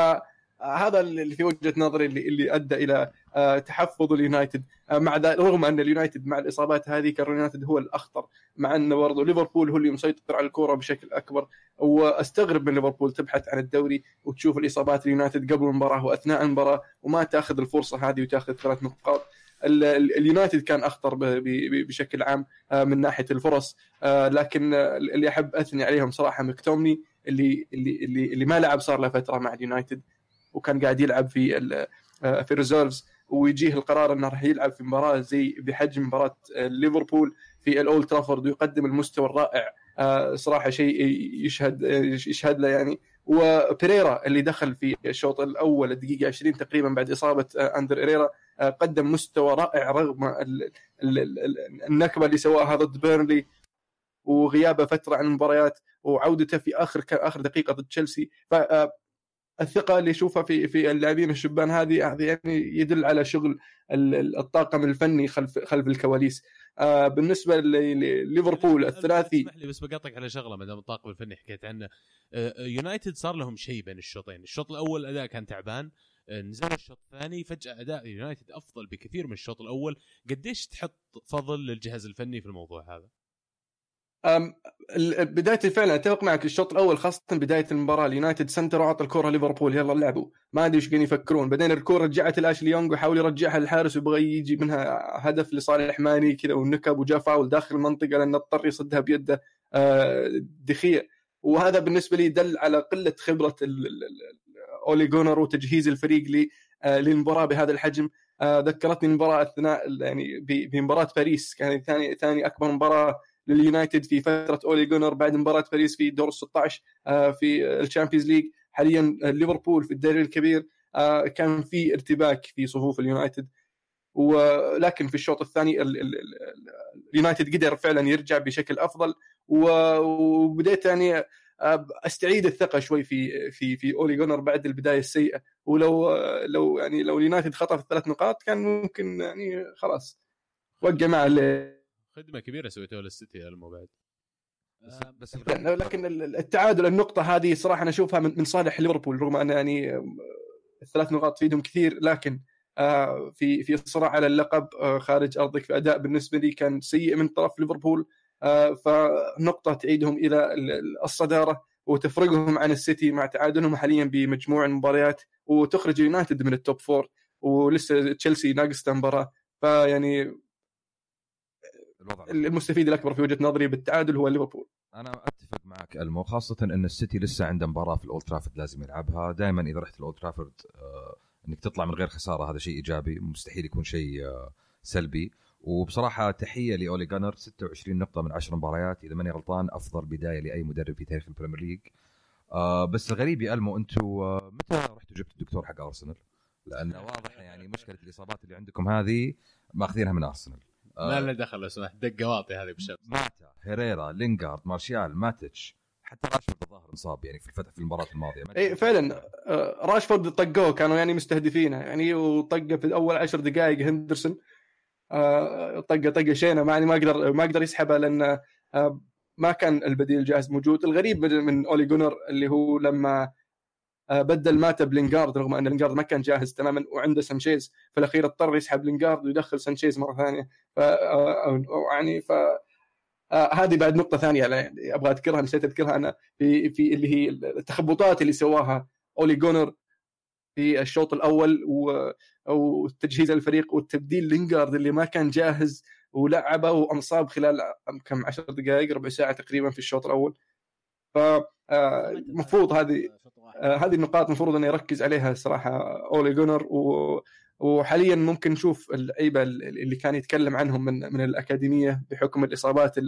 هذا اللي في وجهة نظري اللي, اللي أدى إلى تحفظ اليونايتد. آه، مع رغم أن اليونايتد مع الإصابات هذه كان اليونايتد هو الأخطر مع انه برضه ليفربول هو اللي مسيطر على الكورة بشكل أكبر. واستغرب من ليفربول تبحث عن الدوري وتشوف الإصابات اليونايتد قبل المباراة وأثناء المباراة وما تأخذ الفرصة هذه وتأخذ ثلاث نقاط. ال- ال- اليونايتد كان أخطر بشكل عام آه، من ناحية الفرص. آه، لكن آه، اللي أحب أثني عليهم صراحة مكتوميناي اللي اللي اللي, اللي ما لعب صار له فترة مع اليونايتد وكان قاعد يلعب في آه، في ال reserves. ويجيه القرار إنه راح يلعب في مباراة زي بحجم مباراة آه، ليفربول في الأولد ترافورد ويقدم المستوى الرائع. آه، صراحة شيء يشهد يشهد له يعني. وبيريرا اللي دخل في الشوط الأول الدقيقة 20 تقريبا بعد إصابة آه، أندير هيريرا آه، قدم مستوى رائع رغم ال- ال- ال- النكبة اللي سواها ضد بيرنلي. وغيابه فترة عن المباريات وعودته في آخر آخر دقيقة ضد تشيلسي. آه، الثقة اللي يشوفها في في اللاعبين الشبان هذه هذه يعني يدل على شغل ال- ال- الطاقم الفني خلف خلف الكواليس. آه، بالنسبة لليفربول الثلاثي. اسمح لي بس بقاطعك على شغلة ما دام الطاقم الفني حكيت عنه. آه، يونايتد صار لهم شيء بين الشوطين. الشوط الأول أداء كان تعبان. آه، نزل الشوط الثاني فجأة أداء يونايتد أفضل بكثير من الشوط الأول. قديش تحط فضل للجهاز الفني في الموضوع هذا؟ بداية فعلا أتفق معك. الشوط الأول خاصة بداية المباراة اليونايتد center وعطى الكرة ليفربول يلا لعبوا. ما أدري إيش كانوا يفكرون. بعدين الكرة رجعت لأشلي يونغ وحاول يرجعها للحارس ويبغى يجي منها هدف لصالح ماني كذا ونكب وجاء فاول داخل المنطقة لأنه اضطر يصدها بيده. آه، دخيه وهذا بالنسبة لي دل على قلة خبرة أولي جونر وتجهيز الفريق آه، للمباراة بهذا الحجم. آه، ذكرتني المباراة أثناء يعني بمباراة باريس. كانت ثاني ثاني أكبر مباراة لليونايتد في فترة أولي جونر بعد مباراة باريس في دور ال 16 آه، في ال Champions League. حاليا ليفربول في الدوري الكبير آه، كان في ارتباك في صفوف اليونايتد. ولكن في الشوط الثاني ال- ال- ال- اليونايتد قدر فعلا يرجع بشكل أفضل. وبديت يعني آه، أستعيد الثقة شوي في في في أولي جونر بعد البداية السيئة. ولو آه، لو يعني لو اليونايتد خطف الثلاث نقاط كان ممكن يعني خلاص. وقع مع خدمة كبيرة سويتوها للسيتي ألمو بعد. بس لكن لكن التعادل النقطة هذه صراحة أنا أشوفها من من صالح ليفربول رغم أن يعني الثلاث نقاط تفيدهم كثير لكن آه، في في الصراع على اللقب آه، خارج أرضك في أداء بالنسبة لي كان سيء من طرف ليفربول آه، فنقطة تعيدهم إلى ال- الصدارة وتفرقهم عن السيتي مع تعادلهم حاليا بمجموع المباريات وتخرج يونايتد من ال top four ولسه تشيلسي ناقص مباراة. فيعني الوضع المستفيد الأكبر في وجهة نظري بالتعادل هو ليفربول. أنا أتفق معك المو خاصة إن السيتي لسه عنده مباراة في الأولد ترافورد لازم يلعبها. دائما إذا رحت الأولد ترافورد آه إنك تطلع من غير خسارة هذا شيء إيجابي مستحيل يكون شيء آه سلبي. وبصراحة تحية لأولي جانر 26 نقطة من 10 مباريات. إذا ماني غلطان أفضل بداية لأي مدرب في تاريخ ال Premier League. آه بس الغريب يا ألمو أنتم آه متى رحتوا جبتوا الدكتور حق أرسنال؟ لأن واضح. يعني مشكلة الإصابات اللي عندكم هذه ماخذينها من أرسنال. ما لنا دخل لو سمحت. دق واطي هذه بالشمس ماتا هيريرا لينغارد مارشال ماتش حتى راشفورد الظاهر انصاب يعني في الفتح في المباراة الماضية. ما اي فعلا آه، راشفورد طقوه كانوا يعني مستهدفينه. يعني وطقه في اول عشر دقائق هندرسون. آه، طقه طقه شينه. ما يعني ما أقدر ما أقدر يسحبها لأن آه، ما كان البديل جاهز موجود. الغريب من- أولي جونر اللي هو لما آه، بدل ماتا بلينجارد رغم أن لينجارد ما كان جاهز تماما وعنده سانشيز في الاخير اضطر يسحب لينجارد ويدخل سانشيز مرة ثانية. ف آه، يعني ف آه هذه بعد نقطة ثانية يعني أبغى أذكرها نسيت أذكرها أنا في في اللي هي التخبطات اللي سواها أولي جونر في الشوط الأول وتجهيز الفريق والتبديل لينجارد اللي ما كان جاهز ولعبه وأنصاب خلال كم عشر دقائق ربع ساعة تقريبا في الشوط الأول. فمفروض هذه آه، هذه النقاط المفروض انه يركز عليها صراحة أولي جونر و وحاليا ممكن نشوف اللعيبة اللي كان يتكلم عنهم من من الأكاديمية بحكم الإصابات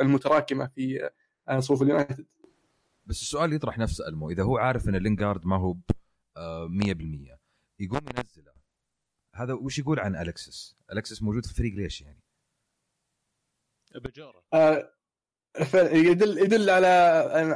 المتراكمة في آه، صفوف اليونايتد بس السؤال يطرح نفسه ألمو إذا هو عارف إن لينجارد ما هو 100% آه، يقوم ينزله هذا وش يقول عن الكسس؟ الكسس موجود في الفريق ليش يعني؟ بجوره آه يدل يدل على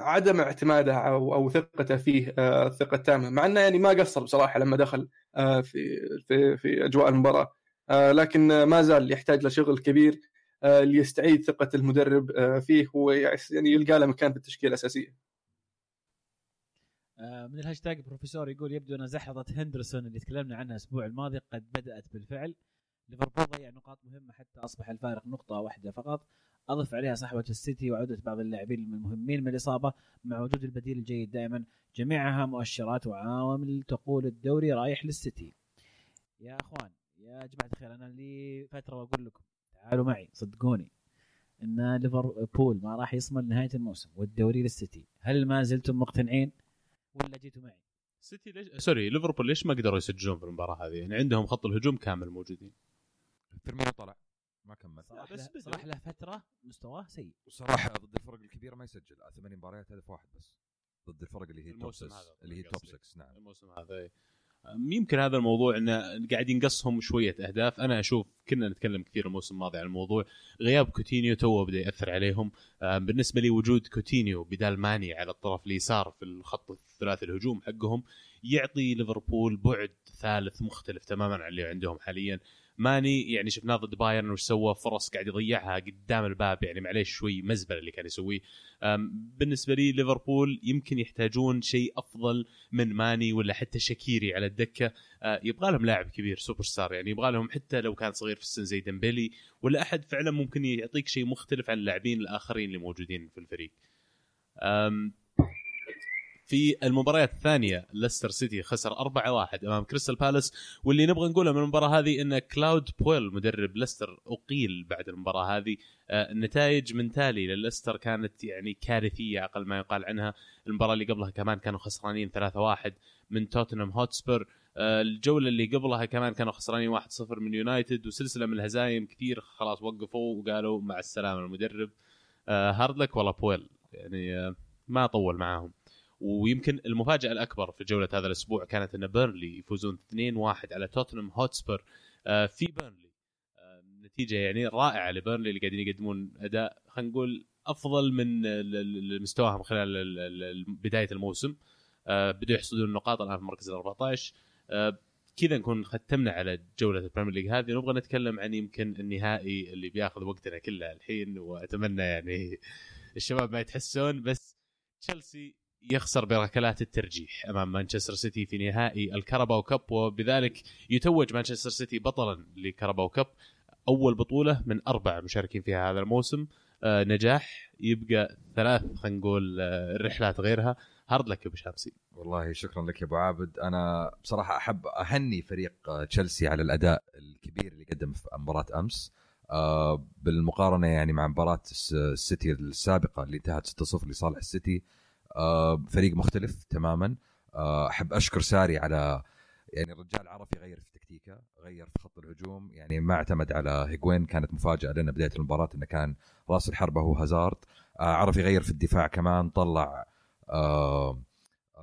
عدم اعتماده أو أو ثقته فيه آه ثقة تامة. مع إنه يعني ما قصر بصراحة لما دخل آه في في في أجواء المباراة. آه لكن ما زال يحتاج لشغل كبير آه ليستعيد ثقة المدرب آه فيه. ويعني يلقى له مكان في التشكيلة الأساسية. آه، من الهاشتاج بروفيسور يقول يبدو أن زحلطة هندرسون اللي تكلمنا عنها الأسبوع الماضي قد بدأت بالفعل. ليفربول ضيع نقاط مهمة حتى أصبح الفارق نقطة واحدة فقط. أضف عليها صحوه السيتي وعودة بعض اللاعبين المهمين من الإصابة مع وجود البديل الجيد دائما. جميعها مؤشرات وعوامل تقول الدوري رايح للسيتي. يا أخوان يا جماعة الخير أنا لي فترة وأقول لكم تعالوا معي صدقوني إن ليفربول ما راح يصمد نهاية الموسم والدوري للسيتي. هل ما زلتم مقتنعين؟ ولا جيتوا معي؟ سيتي ليش sorry ليفربول ليش ما قدروا يسجلون في المباراة هذه؟ يعني عندهم خط الهجوم كامل موجودين. فيرمينو طلع. ما كمل صراحة بس له صراحة له فترة مستواه سيء. وصراحة ضد الفرق الكبيرة ما يسجل. ثمان مباريات هدف واحد بس. ضد الفرق اللي هي top 6 اللي هي top 6 نعم. الموسم هذا إيه. يمكن هذا الموضوع إنه قاعد ينقصهم شوية أهداف. أنا أشوف كنا نتكلم كثير الموسم الماضي عن الموضوع. غياب كوتينيو تو بدأ يأثر عليهم. بالنسبة لي وجود كوتينيو بدال ماني على الطرف اليسار في الخط الثلاثي الهجوم حقهم يعطي ليفربول بعد ثالث مختلف تماما عن اللي عندهم حاليا. ماني يعني شفناه ضد بايرن وش سوى فرص قاعد يضيعها قدام الباب يعني معليش شوي مزبلة اللي كان يسويه. بالنسبة لي ليفربول يمكن يحتاجون شيء أفضل من ماني ولا حتى شكيري على الدكة. أه، يبغى لهم لاعب كبير سوبر ستار يعني يبغى لهم حتى لو كان صغير في السن زي ديمبلي ولا أحد فعلا ممكن يعطيك شيء مختلف عن اللاعبين الآخرين اللي موجودين في الفريق. في المباريات الثانية ليستر سيتي خسر 4-1 أمام كريستال بالاس واللي نبغى نقوله من المباراة هذه إن كلود بويل مدرب ليستر أقيل بعد المباراة هذه. آه، النتائج من تالي لليستر كانت يعني كارثية أقل ما يقال عنها. المباراة اللي قبلها كمان كانوا خسرانين 3-1 من توتنهام هوتسبر آه، الجولة اللي قبلها كمان كانوا خسرانين 1-0 من يونايتد وسلسلة من الهزايم كثير خلاص وقفوا وقالوا مع السلامة المدرب. آه، hard luck ولا بويل يعني ما طول معاهم. ويمكن المفاجأة الأكبر في جولة هذا الأسبوع كانت أن بيرنلي يفوزون 2-1 على توتنهام هوتسبر آه، في بيرنلي. آه، نتيجة يعني رائعة لبيرنلي اللي قاعدين يقدمون أداء خلينا نقول أفضل من مستواهم خلال بداية الموسم. آه، بدوا يحصدون النقاط الآن في المركز ال 14 كذا نكون ختمنا على جولة ال Premier League هذه. نبغى نتكلم عن يمكن النهائي اللي بياخذ وقتنا كله الحين وأتمنى يعني الشباب ما يتحسون بس تشيلسي يخسر بركلات الترجيح أمام مانشستر سيتي في نهائي ال Carabao Cup وبذلك يتوج مانشستر سيتي بطلا ل Carabao Cup. أول بطولة من أربع مشاركين فيها هذا الموسم. آه نجاح يبقى ثلاث خلينا نقول آه رحلات غيرها. hard luck يا أبو شمسي. والله شكرا لك يا أبو عابد. أنا بصراحة أحب أهني فريق آه، تشيلسي على الأداء الكبير اللي قدم في مباراة أمس. بالمقارنة يعني مع مباراة السيتي السابقة اللي انتهت 6-0 لصالح السيتي فريق مختلف تماما. آه، أحب أشكر ساري على يعني الرجال عرف يغير في تكتيكه غير في خط الهجوم. يعني ما اعتمد على هيجوين كانت مفاجأة لنا بداية المباراة إنه كان راس الحربه هو هازارد. آه، عرف يغير في الدفاع كمان طلع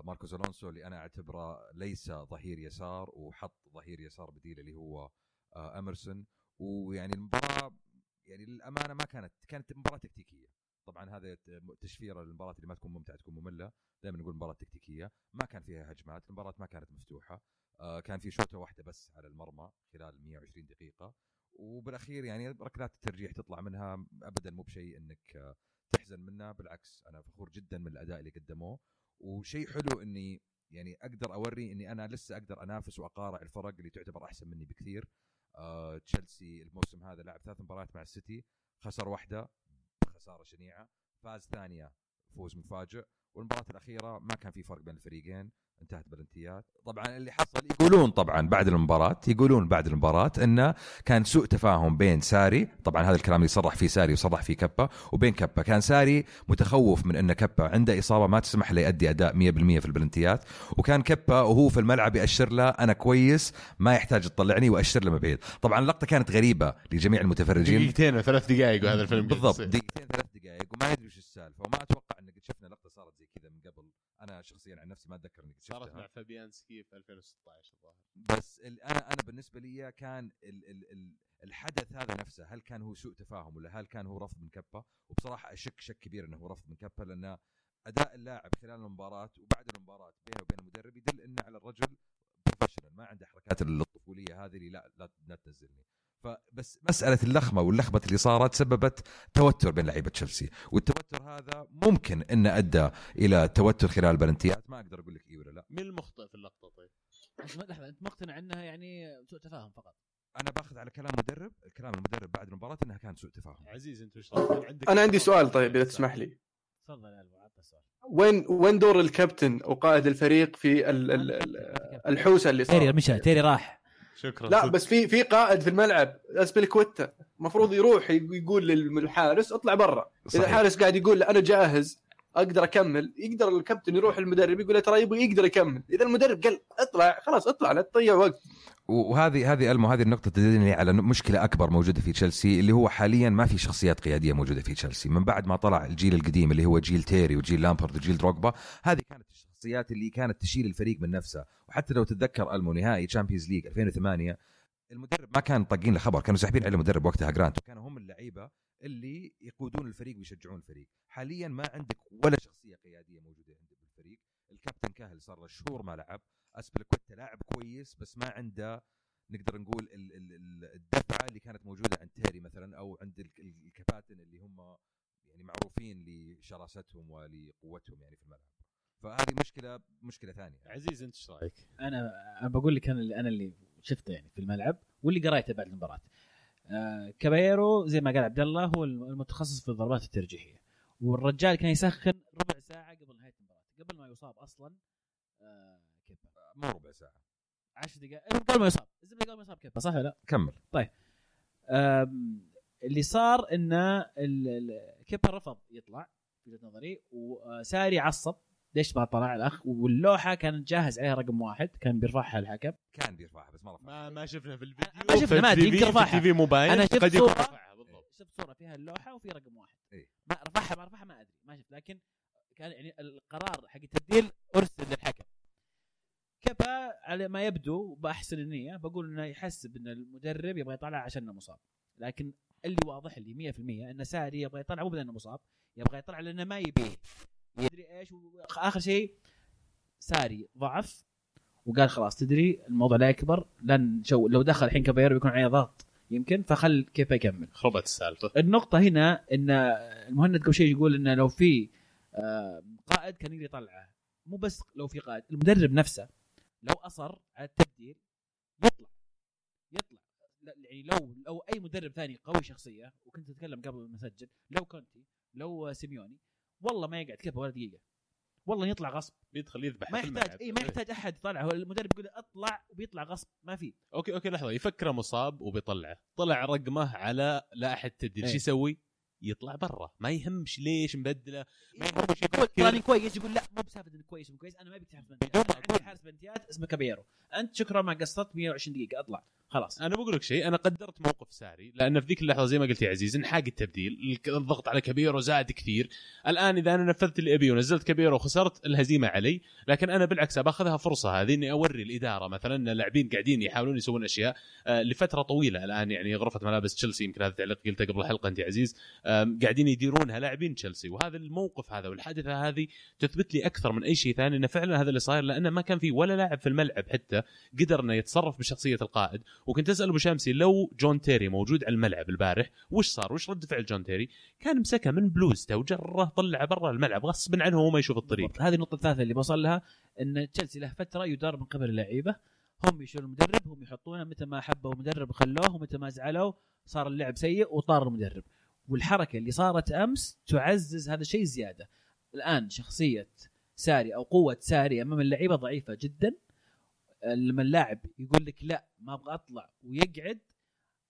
ماركوس ألونسو اللي أنا أعتبره ليس ظهير يسار وحط ظهير يسار بديل اللي هو اميرسون ويعني المباراة يعني للأمانة ما كانت كانت مباراة تكتيكية. طبعا هذا تشفيره للمباراه اللي ما تكون ممتعة تكون مملة. دائما نقول مباراة تكتيكية. ما كان فيها هجمات المباراة ما كانت مفتوحة. آه كان في شوطة واحدة بس على المرمى خلال 120 دقيقة. وبالأخير يعني ركلات الترجيح تطلع منها. ابدا مو بشيء إنك آه، تحزن منها بالعكس أنا فخور جدا من الأداء اللي قدموه. وشيء حلو إني يعني أقدر أوري إني أنا لسه أقدر أنافس وأقارع الفرق اللي تعتبر أحسن مني بكثير. آه تشيلسي الموسم هذا لعب ثلاث مباريات مع السيتي خسر واحدة. خسارة شنيعه فاز ثانية فوز مفاجئ والمباراة الأخيرة ما كان في فرق بين الفريقين. انتهت بلنتيات طبعا اللي حصل يقولون طبعا بعد المباراة يقولون بعد المباراة انه كان سوء تفاهم بين ساري طبعا هذا الكلام اللي صرح فيه ساري وصرح فيه كبا وبين كبا كان ساري متخوف من إن كبا عنده إصابة ما تسمح له يؤدي أداء 100% في البلنتيات. وكان كبا وهو في الملعب يأشر له أنا كويس ما يحتاج تطلعني وأشر له بعيد طبعا اللقطة كانت غريبة لجميع المتفرجين. دقيقتين وثلاث دقائق وهذا الفيلم. بالضبط. دقيقتين ثلاث دقائق وما ندري وش السالفة. وما أتوقع إن قد شفنا لقطة صارت زي كذا من قبل. أنا شخصيا عن نفسي ما أتذكر إني قد صارت شفتها مع فابيانسكي في 2016 الظاهر. بس أنا أنا بالنسبة لي كان ال ال ال الحدث هذا نفسه هل كان هو سوء تفاهم ولا هل كان هو رفض من كبا وبصراحة اشك شك كبير إنه هو رفض من كبا لأن أداء اللاعب خلال المباراة وبعد المباراة بينه وبين المدرب يدل ان على الرجل professional ما عنده حركات الطفوليه هذه اللي لا لا, لا تنزلني. فبس مسألة اللخمة واللخبه اللي صارت سببت توتر بين لعيبة تشيلسي. والتوتر هذا ممكن انه أدى إلى توتر خلال البلنتيات ما أقدر أقول لك اي ولا لا. مين المخطئ في اللقطة طيب؟ لحظة أنت مقتنع إنها يعني سوء تفاهم فقط؟ أنا باخذ على كلام مدرب. كلام المدرب بعد المباراة إنها كان سوء تفاهم. عزيز أنت وش رايك؟ عندك أنا عندي سؤال طيب إذا تسمح لي. تفضل يا السؤال. وين وين دور الكابتن وقائد الفريق في ال ال ال الحوسة اللي تيري صارت؟ مشى تيري راح. شكرا. لا بس في في قائد في الملعب اسبلكويتا المفروض يروح يقول للحارس اطلع برا. إذا. الحارس قاعد يقول له أنا جاهز أقدر أكمل. يقدر الكابتن يروح للمدرب يقول له ترى يبغى يقدر يكمل. إذا المدرب قال اطلع خلاص اطلع لا تضيع وقت. وهذه هذه ألمو هذه النقطة تدلني على مشكلة أكبر موجودة في تشيلسي اللي هو حاليا ما في شخصيات قيادية موجودة في تشيلسي. من بعد ما طلع الجيل القديم اللي هو جيل تيري وجيل لامبرد وجيل دروغبا هذه كانت الشخصيات اللي كانت تشيل الفريق من نفسه وحتى لو تتذكر ألمو نهائي Champions League 2008 المدرب ما كان طاقين له خبر كانوا ساحبين على المدرب وقتها جرانت وكانوا هم اللعيبة اللي يقودون الفريق ويشجعون الفريق. حاليا ما عندك ولا شخصية قيادية موجودة عندك بالفريق. الكابتن كاهل صار له شهور ما لعب. أسبلكويتا لاعب كويس بس ما عنده نقدر نقول ال- ال- ال- الدفعة اللي كانت موجودة عند تيري مثلا أو عند ال- ال- الكباتن اللي هم يعني معروفين لشراستهم ولقوتهم يعني في الملعب. فهذه مشكلة مشكلة ثانية. عزيز أنت إيش رأيك؟ أنا أنا بقول لك أنا اللي أنا اللي شفته يعني في الملعب واللي قريته بعد المباراة. آه كابايرو زي ما قال عبد الله هو المتخصص في الضربات الترجيحية. والرجال كان يسخن ربع ساعة قبل نهاية المباراة قبل ما يصاب أصلا آه كيبا. مو ربع ساعة. 10 دقائق إيه، قبل ما يصاب. الزبده قبل ما يصاب كيبا صح ولا لا؟ كمل. آم، اللي صار ان ال- ال- كيبا رفض يطلع في وجهة نظري وساري عصب. ليش ما طلع الأخ؟ واللوحة كان جاهز عليها رقم واحد كان بيرفعها الحكم. كان بيرفعها بس ما رفعها. ما ما شفنا في الفيديو. ما شفنا، ما في- يمكن رفعها. في موبايل أنا شفت بالضبط. شفت صورة فيها اللوحة وفي رقم واحد. إيه. ما رفعها ما رفعها ما أدري ما شفت. لكن كان يعني القرار حق التبديل أرسل للحكم. كفى على ما يبدو بأحسن النية بقول إنه يحسب إن المدرب يبغى يطلع عشان مصاب. لكن اللي واضح لي 100% إن ساري يبغى يطلع مو لأنه مصاب يبغى يطلع لأنه ما يبيه. يدري إيش؟ اخر شيء ساري ضعف وقال خلاص تدري الموضوع لا يكبر لن شو لو دخل الحين كبيرو بيكون عليه ضغط يمكن فخل كيف يكمل؟ خربت السالفه النقطة هنا إن المهند قبل شيء يقول انه لو في آه، قائد كان يقدر يطلعه. مو بس لو في قائد المدرب نفسه لو أصر على التبديل يطلع. يطلع. يعني لو لو أي مدرب ثاني قوي شخصية وكنت أتكلم قبل ما أسجل لو كونتي لو سيميوني والله ما يقعد كيف ولا دقيقة. والله يطلع غصب. بيدخل يذبح ما يحتاج. اي ما يحتاج أحد يطلعه. هو المدرب يقول اطلع وبيطلع غصب ما في. okay okay لحظة. يفكره مصاب وبيطلعه. طلع رقمه على لائحه التبديل إيه. شو يسوي؟ يطلع برا. ما يهمش ليش مبدله. ما يهمش فلان كويس. يقول لا مو بسالفة إنه كويس مو كويس. أنا ما ابيك تحارس بلنتيات. عندي. حارس بنتيات. اسمه كابيرو. أنت شكرا ما قصرت. 120 دقيقة. أطلع. خلاص. أنا بقول لك شيء أنا قدرت موقف ساري لأن في ذيك اللحظة زي ما قلت يا عزيز انحاق التبديل الضغط على كبيرو زاد كثير. الآن إذا أنا نفذت اللي أبيه ونزلت كبيرو وخسرت الهزيمة علي. لكن أنا بالعكس باخذها فرصة هذه إني أوري الإدارة مثلا إن اللاعبين قاعدين يحاولون يسوون أشياء آه، لفترة طويلة الآن يعني غرفة ملابس تشيلسي يمكن هذا التعليق قلته قبل الحلقة أنت يا عزيز قاعدين يديرونها لاعبين تشيلسي. وهذا الموقف هذا والحادثة هذه تثبت لي أكثر من أي شيء ثاني انه فعلا هذا اللي صاير لأنه ما كان في ولا لاعب في الملعب حتى قدر انه يتصرف بشخصية القائد. وكنت أسأل أبو شمسي لو جون تيري موجود على الملعب البارح وش صار؟ وش رد فعل جون تيري؟ كان مسكه من بلوزته وجره طلعه برا الملعب غصبا عنه وهو ما يشوف الطريق. هذه النقطة الثالثة اللي بوصل لها إن تشيلسي له فترة يدار من قبل اللعيبة. هم يشيلون المدرب هم يحطونه متى ما حبوا المدرب خلوه ومتى ما زعلوا صار اللعب سيء وطار المدرب. والحركة اللي صارت أمس تعزز هذا الشيء زيادة. الآن شخصية ساري أو قوة ساري أمام اللعيبة ضعيفة جدا. لما اللاعب يقول لك لا ما أبغى أطلع ويقعد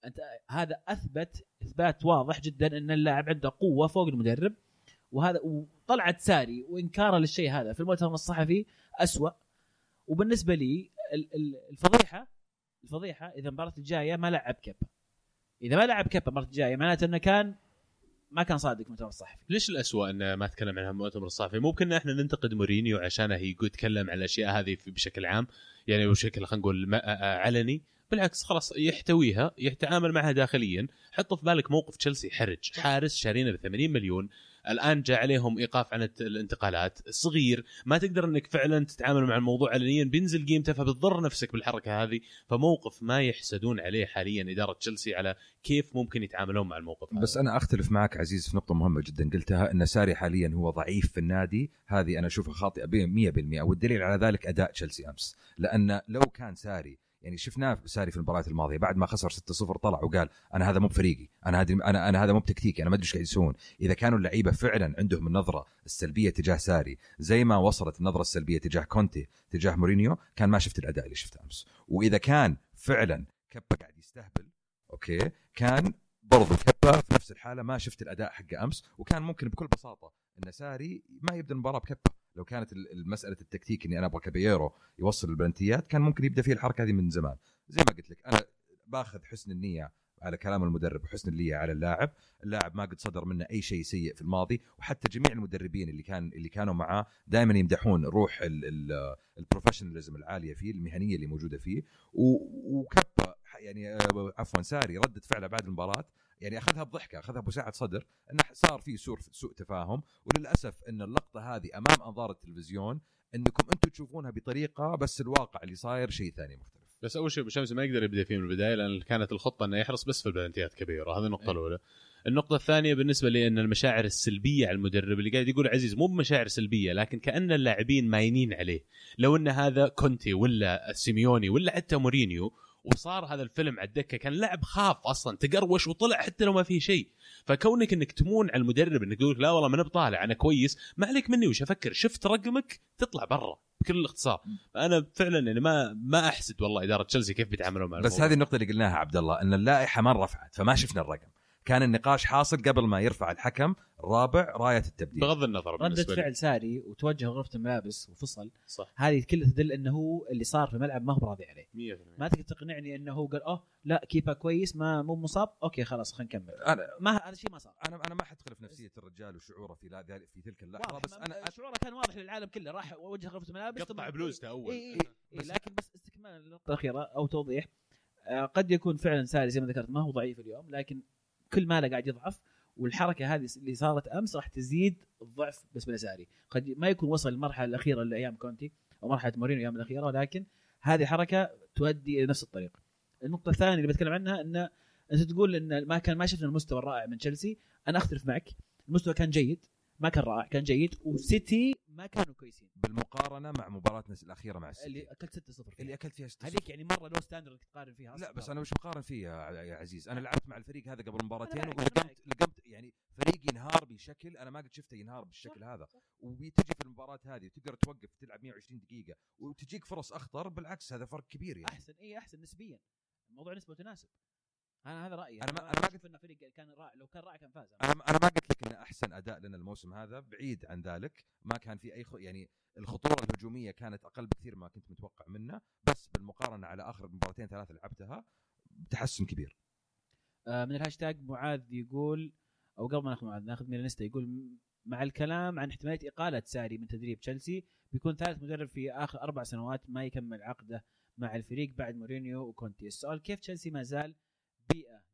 أنت هذا أثبت إثبات واضح جدا إن اللاعب عنده قوة فوق المدرب. وهذا وطلعت ساري وإنكاره للشيء هذا في المؤتمر الصحفي أسوأ. وبالنسبة لي ال- ال- الفضيحة الفضيحة إذا المباراه الجاية ما لعب كيبا. إذا ما لعب كيبا المباراة الجاية معناته إنه كان ما كان صادق في المؤتمر الصحفي. ليش الأسوأ إنه ما تكلم عنها المؤتمر الصحفي؟ ممكن إحنا ننتقد مورينيو عشانه يتكلم عن الأشياء هذه بشكل عام يعني بشكل خلينا نقول ما- آه، علني. بالعكس خلاص يحتويها يتعامل معها داخليا. حط في بالك موقف تشيلسي حرج حارس شارينه ب 80 مليون. الآن جاء عليهم إيقاف عن الانتقالات. صغير ما تقدر إنك فعلا تتعامل مع الموضوع علنيا. بينزل قيمته فبتضر نفسك بالحركة هذه. فموقف ما يحسدون عليه حاليا إدارة تشيلسي على كيف ممكن يتعاملون مع الموقف هذا. بس أنا أختلف معك عزيز في نقطة مهمة جدا قلتها إن ساري حاليا هو ضعيف في النادي. هذه أنا أشوفها خاطئة ب 100% والدليل على ذلك أداء تشيلسي أمس. لأن لو كان ساري يعني شفناه ساري في المباريات الماضية بعد ما خسر 6-0 طلع وقال أنا هذا مو بفريقي أنا هذه أنا أنا هذا مو بتكتيكي أنا ما أدري إيش قاعد يسوون. إذا كانوا اللعيبة فعلا عندهم النظرة السلبية تجاه ساري زي ما وصلت النظرة السلبية تجاه كونتي تجاه مورينيو كان ما شفت الأداء اللي شفته أمس. وإذا كان فعلا كبا قاعد يستهبل okay كان برضو كبا في نفس الحالة ما شفت الأداء حقه أمس وكان ممكن بكل بساطة إن ساري ما يبدأ المباراة بكبا لو كانت ال- المساله التكتيك إني أنا أبغى كابييرو يوصل البلنتيات كان ممكن يبدأ فيه الحركة هذه من زمان. زي ما قلت لك أنا باخذ حسن النية على كلام المدرب وحسن النية على اللاعب، اللاعب ما قد صدر منه أي شيء سيء في الماضي وحتى جميع المدربين اللي كان اللي كانوا معاه دائما يمدحون روح ال- ال- البروفيشناليزم العالية فيه، المهنية اللي موجودة فيه. و- وكبا يعني آه، عفوا ساري ردة فعله بعد المباراة يعني أخذها بضحكة أخذها بوساعة صدر إنه صار في سوء سوء تفاهم وللأسف إن اللقطة هذه أمام أنظار التلفزيون إنكم أنتم تشوفونها بطريقة بس الواقع اللي صاير شيء ثاني مختلف. بس أول شيء أبو شمس ما يقدر يبدأ فيه من البداية لأن كانت الخطة إنه يحرس بس في البلنتيات كبيرة هذه النقطة إيه. الأولى. النقطة الثانية بالنسبة لي أن المشاعر السلبية على المدرب اللي قاعد يقول عزيز مو بمشاعر سلبية لكن كأن اللاعبين ماينين عليه. لو أن هذا كونتي ولا سيميوني ولا حتى مورينيو وصار هذا الفيلم على الدكة كان لاعب خاف أصلا تقروش وطلع حتى لو ما فيه شيء. فكونك إنك تمون على المدرب إنك تقول لا والله ما بطالع أنا كويس ما عليك مني وش أفكر شفت رقمك تطلع برا بكل الاختصار. أنا فعلا يعني ما ما أحسد والله إدارة تشيلسي كيف بيتعاملوا مع بس الموضوع. هذه النقطة اللي قلناها عبد الله إن اللائحة ما رفعت فما شفنا الرقم. كان النقاش حاصل قبل ما يرفع الحكم الرابع راية التبديل. بغض النظر لي. فعل ساري وتوجه غرفة الملابس وفصل صح. هذه كلها تدل إنه هو اللي صار في الملعب ما هو راضي عليه. 100% ما تقدر تقنعني إنه هو قال أوه لا كيبا كويس ما مو مصاب أوكي خلاص خلينا نكمل. أنا ما هذا الشيء ما صار. أنا أنا ما حدخل في نفسية الرجال وشعوره في لا في تلك اللحظة واضح بس أنا شعوره كان واضح للعالم كله راح وجه غرفة الملابس قطع بلوزته أول. إيه إيه إيه لكن بس استكمال النقطة الأخيرة أو توضيح. آه، قد يكون فعلا ساري زي ما ذكرت ما هو ضعيف اليوم لكن كل ماله قاعد يضعف والحركة هذه اللي صارت أمس راح تزيد الضعف بالنسبة لساري قد ما يكون وصل للمرحلة الأخيرة لأيام كونتي أو مرحلة مورينيو الأيام الأخيرة ولكن هذه حركة تؤدي إلى نفس الطريق. النقطة الثانية اللي بتكلم عنها أن أنت تقول أن ما كان ما شفنا المستوى الرائع من تشيلسي. أنا أختلف معك. المستوى كان جيد ما كان رائع كان جيد. وسيتي ما كانوا كويسين. بالمقارنة مع مباراتنا الأخيرة مع السيتي. اللي أكلت 6 0 اللي أكلت فيها ست هذيك يعني مرة low standard تقارن فيها لا. بس أنا وش مقارن فيه يا عزيز؟ أنا لعبت مع الفريق هذا قبل مباراتين ولقمت. لقمت يعني فريق ينهار بشكل أنا ما قد شفته ينهار بالشكل هذا. وبتجي في المباراة هذه وتقدر توقف تلعب 120 دقيقة وتجيك فرص أخطر بالعكس هذا فرق كبير يعني. أحسن اي أحسن نسبيا. الموضوع نسبة وتناسب أنا هذا رأيي أنا ما- أنا ما أشوف ان فريق كان رائع لو كان رائع كان فاز. أنا أنا ما قلت لك ان أحسن أداء لنا الموسم هذا بعيد عن ذلك ما كان في أي خ... يعني الخطورة الهجومية كانت أقل بكثير ما كنت متوقع منه بس بالمقارنة على آخر مباراتين ثلاثة لعبتها تحسن كبير. آه من الهاشتاج معاذ يقول أو قبل ما ناخذ معاذ ناخذ ميلانيستا يقول مع الكلام عن احتمالية إقالة ساري من تدريب تشيلسي بيكون ثالث مدرب في آخر أربع سنوات ما يكمل عقده مع الفريق بعد مورينيو وكونتي. السؤال كيف تشيلسي ما زال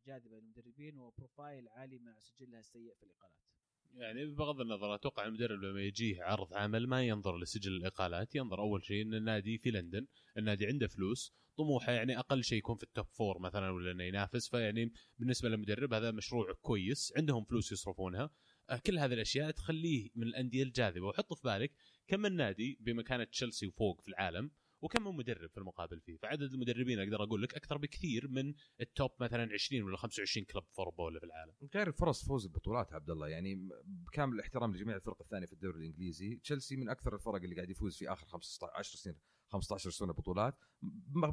جاذبة للمدربين و profile عالي مع سجلها السيء في الإقالات. يعني بغض النظر أتوقع المدرب لما يجيه عرض عمل ما ينظر لسجل الإقالات ينظر أول شيء إن النادي في لندن النادي عنده فلوس طموحه يعني أقل شيء يكون في ال top four مثلا ولا إنه ينافس فيعني بالنسبة للمدرب هذا مشروع كويس عندهم فلوس يصرفونها. آه، كل هذه الأشياء تخليه من الأندية الجاذبة. وحط في بالك كم النادي بمكانة تشيلسي وفوق في العالم؟ وكم مدرب في المقابل فيه؟ فعدد المدربين أقدر أقول لك أكثر بكثير من ال top مثلا 20 ولا 25 club في اوروبا ولا في العالم. غير فرص فوز البطولات عبد الله يعني بكامل الاحترام لجميع الفرق الثانية في الدوري الإنجليزي تشيلسي من أكثر الفرق اللي قاعد يفوز في آخر 15 10 سنين 15 سنة بطولات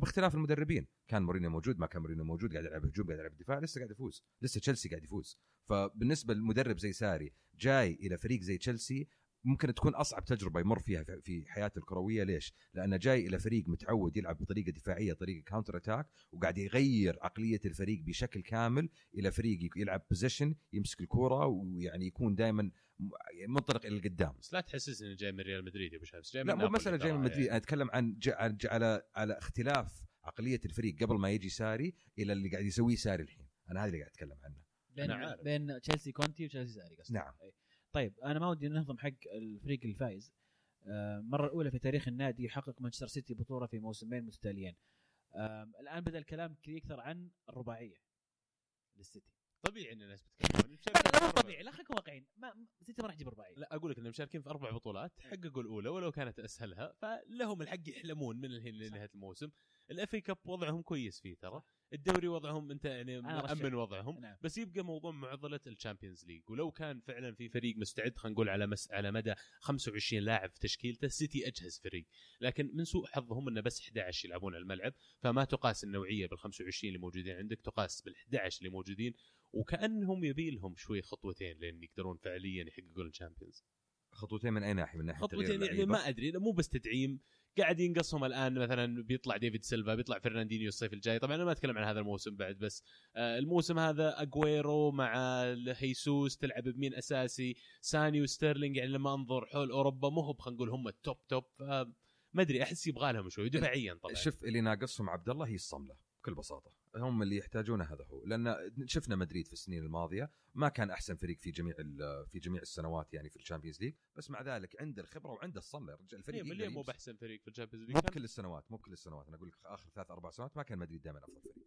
باختلاف المدربين. كان مورينيو موجود ما كان مورينيو موجود قاعد يلعب هجوم قاعد يلعب دفاع لسه قاعد يفوز لسه تشيلسي قاعد يفوز. فبالنسبة للمدرب زي ساري جاي إلى فريق زي تشيلسي ممكن تكون أصعب تجربة يمر فيها في- في حياته الكروية ليش؟ لأنه جاي إلى فريق متعود يلعب بطريقة دفاعية طريقة counter attack وقاعد يغير عقلية الفريق بشكل كامل إلى فريق يلعب possession يمسك الكورة ويعني يكون دائما منطلق إلى القدام بس لا تحسسني إنه جاي من ريال مدريد يا أبو شمس جاي من لا مو ترى جاي من مدريد يعني. أنا أتكلم عن على على اختلاف عقلية الفريق قبل ما يجي ساري إلى اللي قاعد يسويه ساري الحين أنا هذا اللي قاعد أتكلم عنه بين. بين تشيلسي كونتي وتشيلسي ساري قصدي نعم. أي. طيب أنا ما ودي نهضم حق الفريق الفايز. آه، المره الأولى في تاريخ النادي يحقق مانشستر سيتي بطولة في موسمين متتاليين. آم، الآن بدأ الكلام يكثر عن الرباعية للسيتي. طبيعي إن الناس بتتكلم لا مو طبيعي لا خليكم واقعيين. ما السيتي ما راح يجيب رباعية. لا أقول لك انهم مشاركين في أربع بطولات حققوا الأولى ولو كانت أسهلها فلهم الحق يحلمون من الحين لنهاية الموسم. ال FA Cup وضعهم كويس فيه ترى. الدوري وضعهم أنت يعني. مأمن وضعهم. نعم. بس يبقى موضوع معضلة ال Champions League. ولو كان فعلا في فريق مستعد خلينا نقول على مس... على مدى 25 لاعب في تشكيلته السيتي أجهز فريق. لكن من سوء حظهم إنه بس 11 يلعبون على الملعب. فما تقاس النوعية بال 25 اللي موجودين عندك تقاس بال 11 اللي موجودين. وكأنهم يبي لهم شوي خطوتين لين يقدرون فعليا يحققون ال Champions. خطوتين من أي ناحية؟ من ناحية خطوتين يعني؟ ما أدري مو بس تدعيم. قاعد ينقصهم الآن مثلا بيطلع ديفيد سيلفا بيطلع فرناندينيو الصيف الجاي. طبعا أنا ما أتكلم عن هذا الموسم بعد بس آه، الموسم هذا اجويرو مع هيسوس تلعب بمين أساسي؟ ساني وستيرلينج يعني لما أنظر حول أوروبا مو هو خلينا نقول هم ال top top ما أدري أحس يبغى لهم شوي دفاعيا طبعا. شوف اللي ناقصهم عبد الله هي الصملة بكل بساطة. هم اللي يحتاجونه هذا هو. لأن شفنا مدريد في السنين الماضية ما كان أحسن فريق في جميع في جميع السنوات يعني في ال Champions League بس مع ذلك عنده الخبرة وعنده الصمله يا رجال الفريق مليون مو. بأحسن فريق في ال Champions مو League بكل السنوات مو بكل السنوات. أنا أقول لك آخر ثلاث أربع سنوات ما كان مدريد دائما أفضل فريق.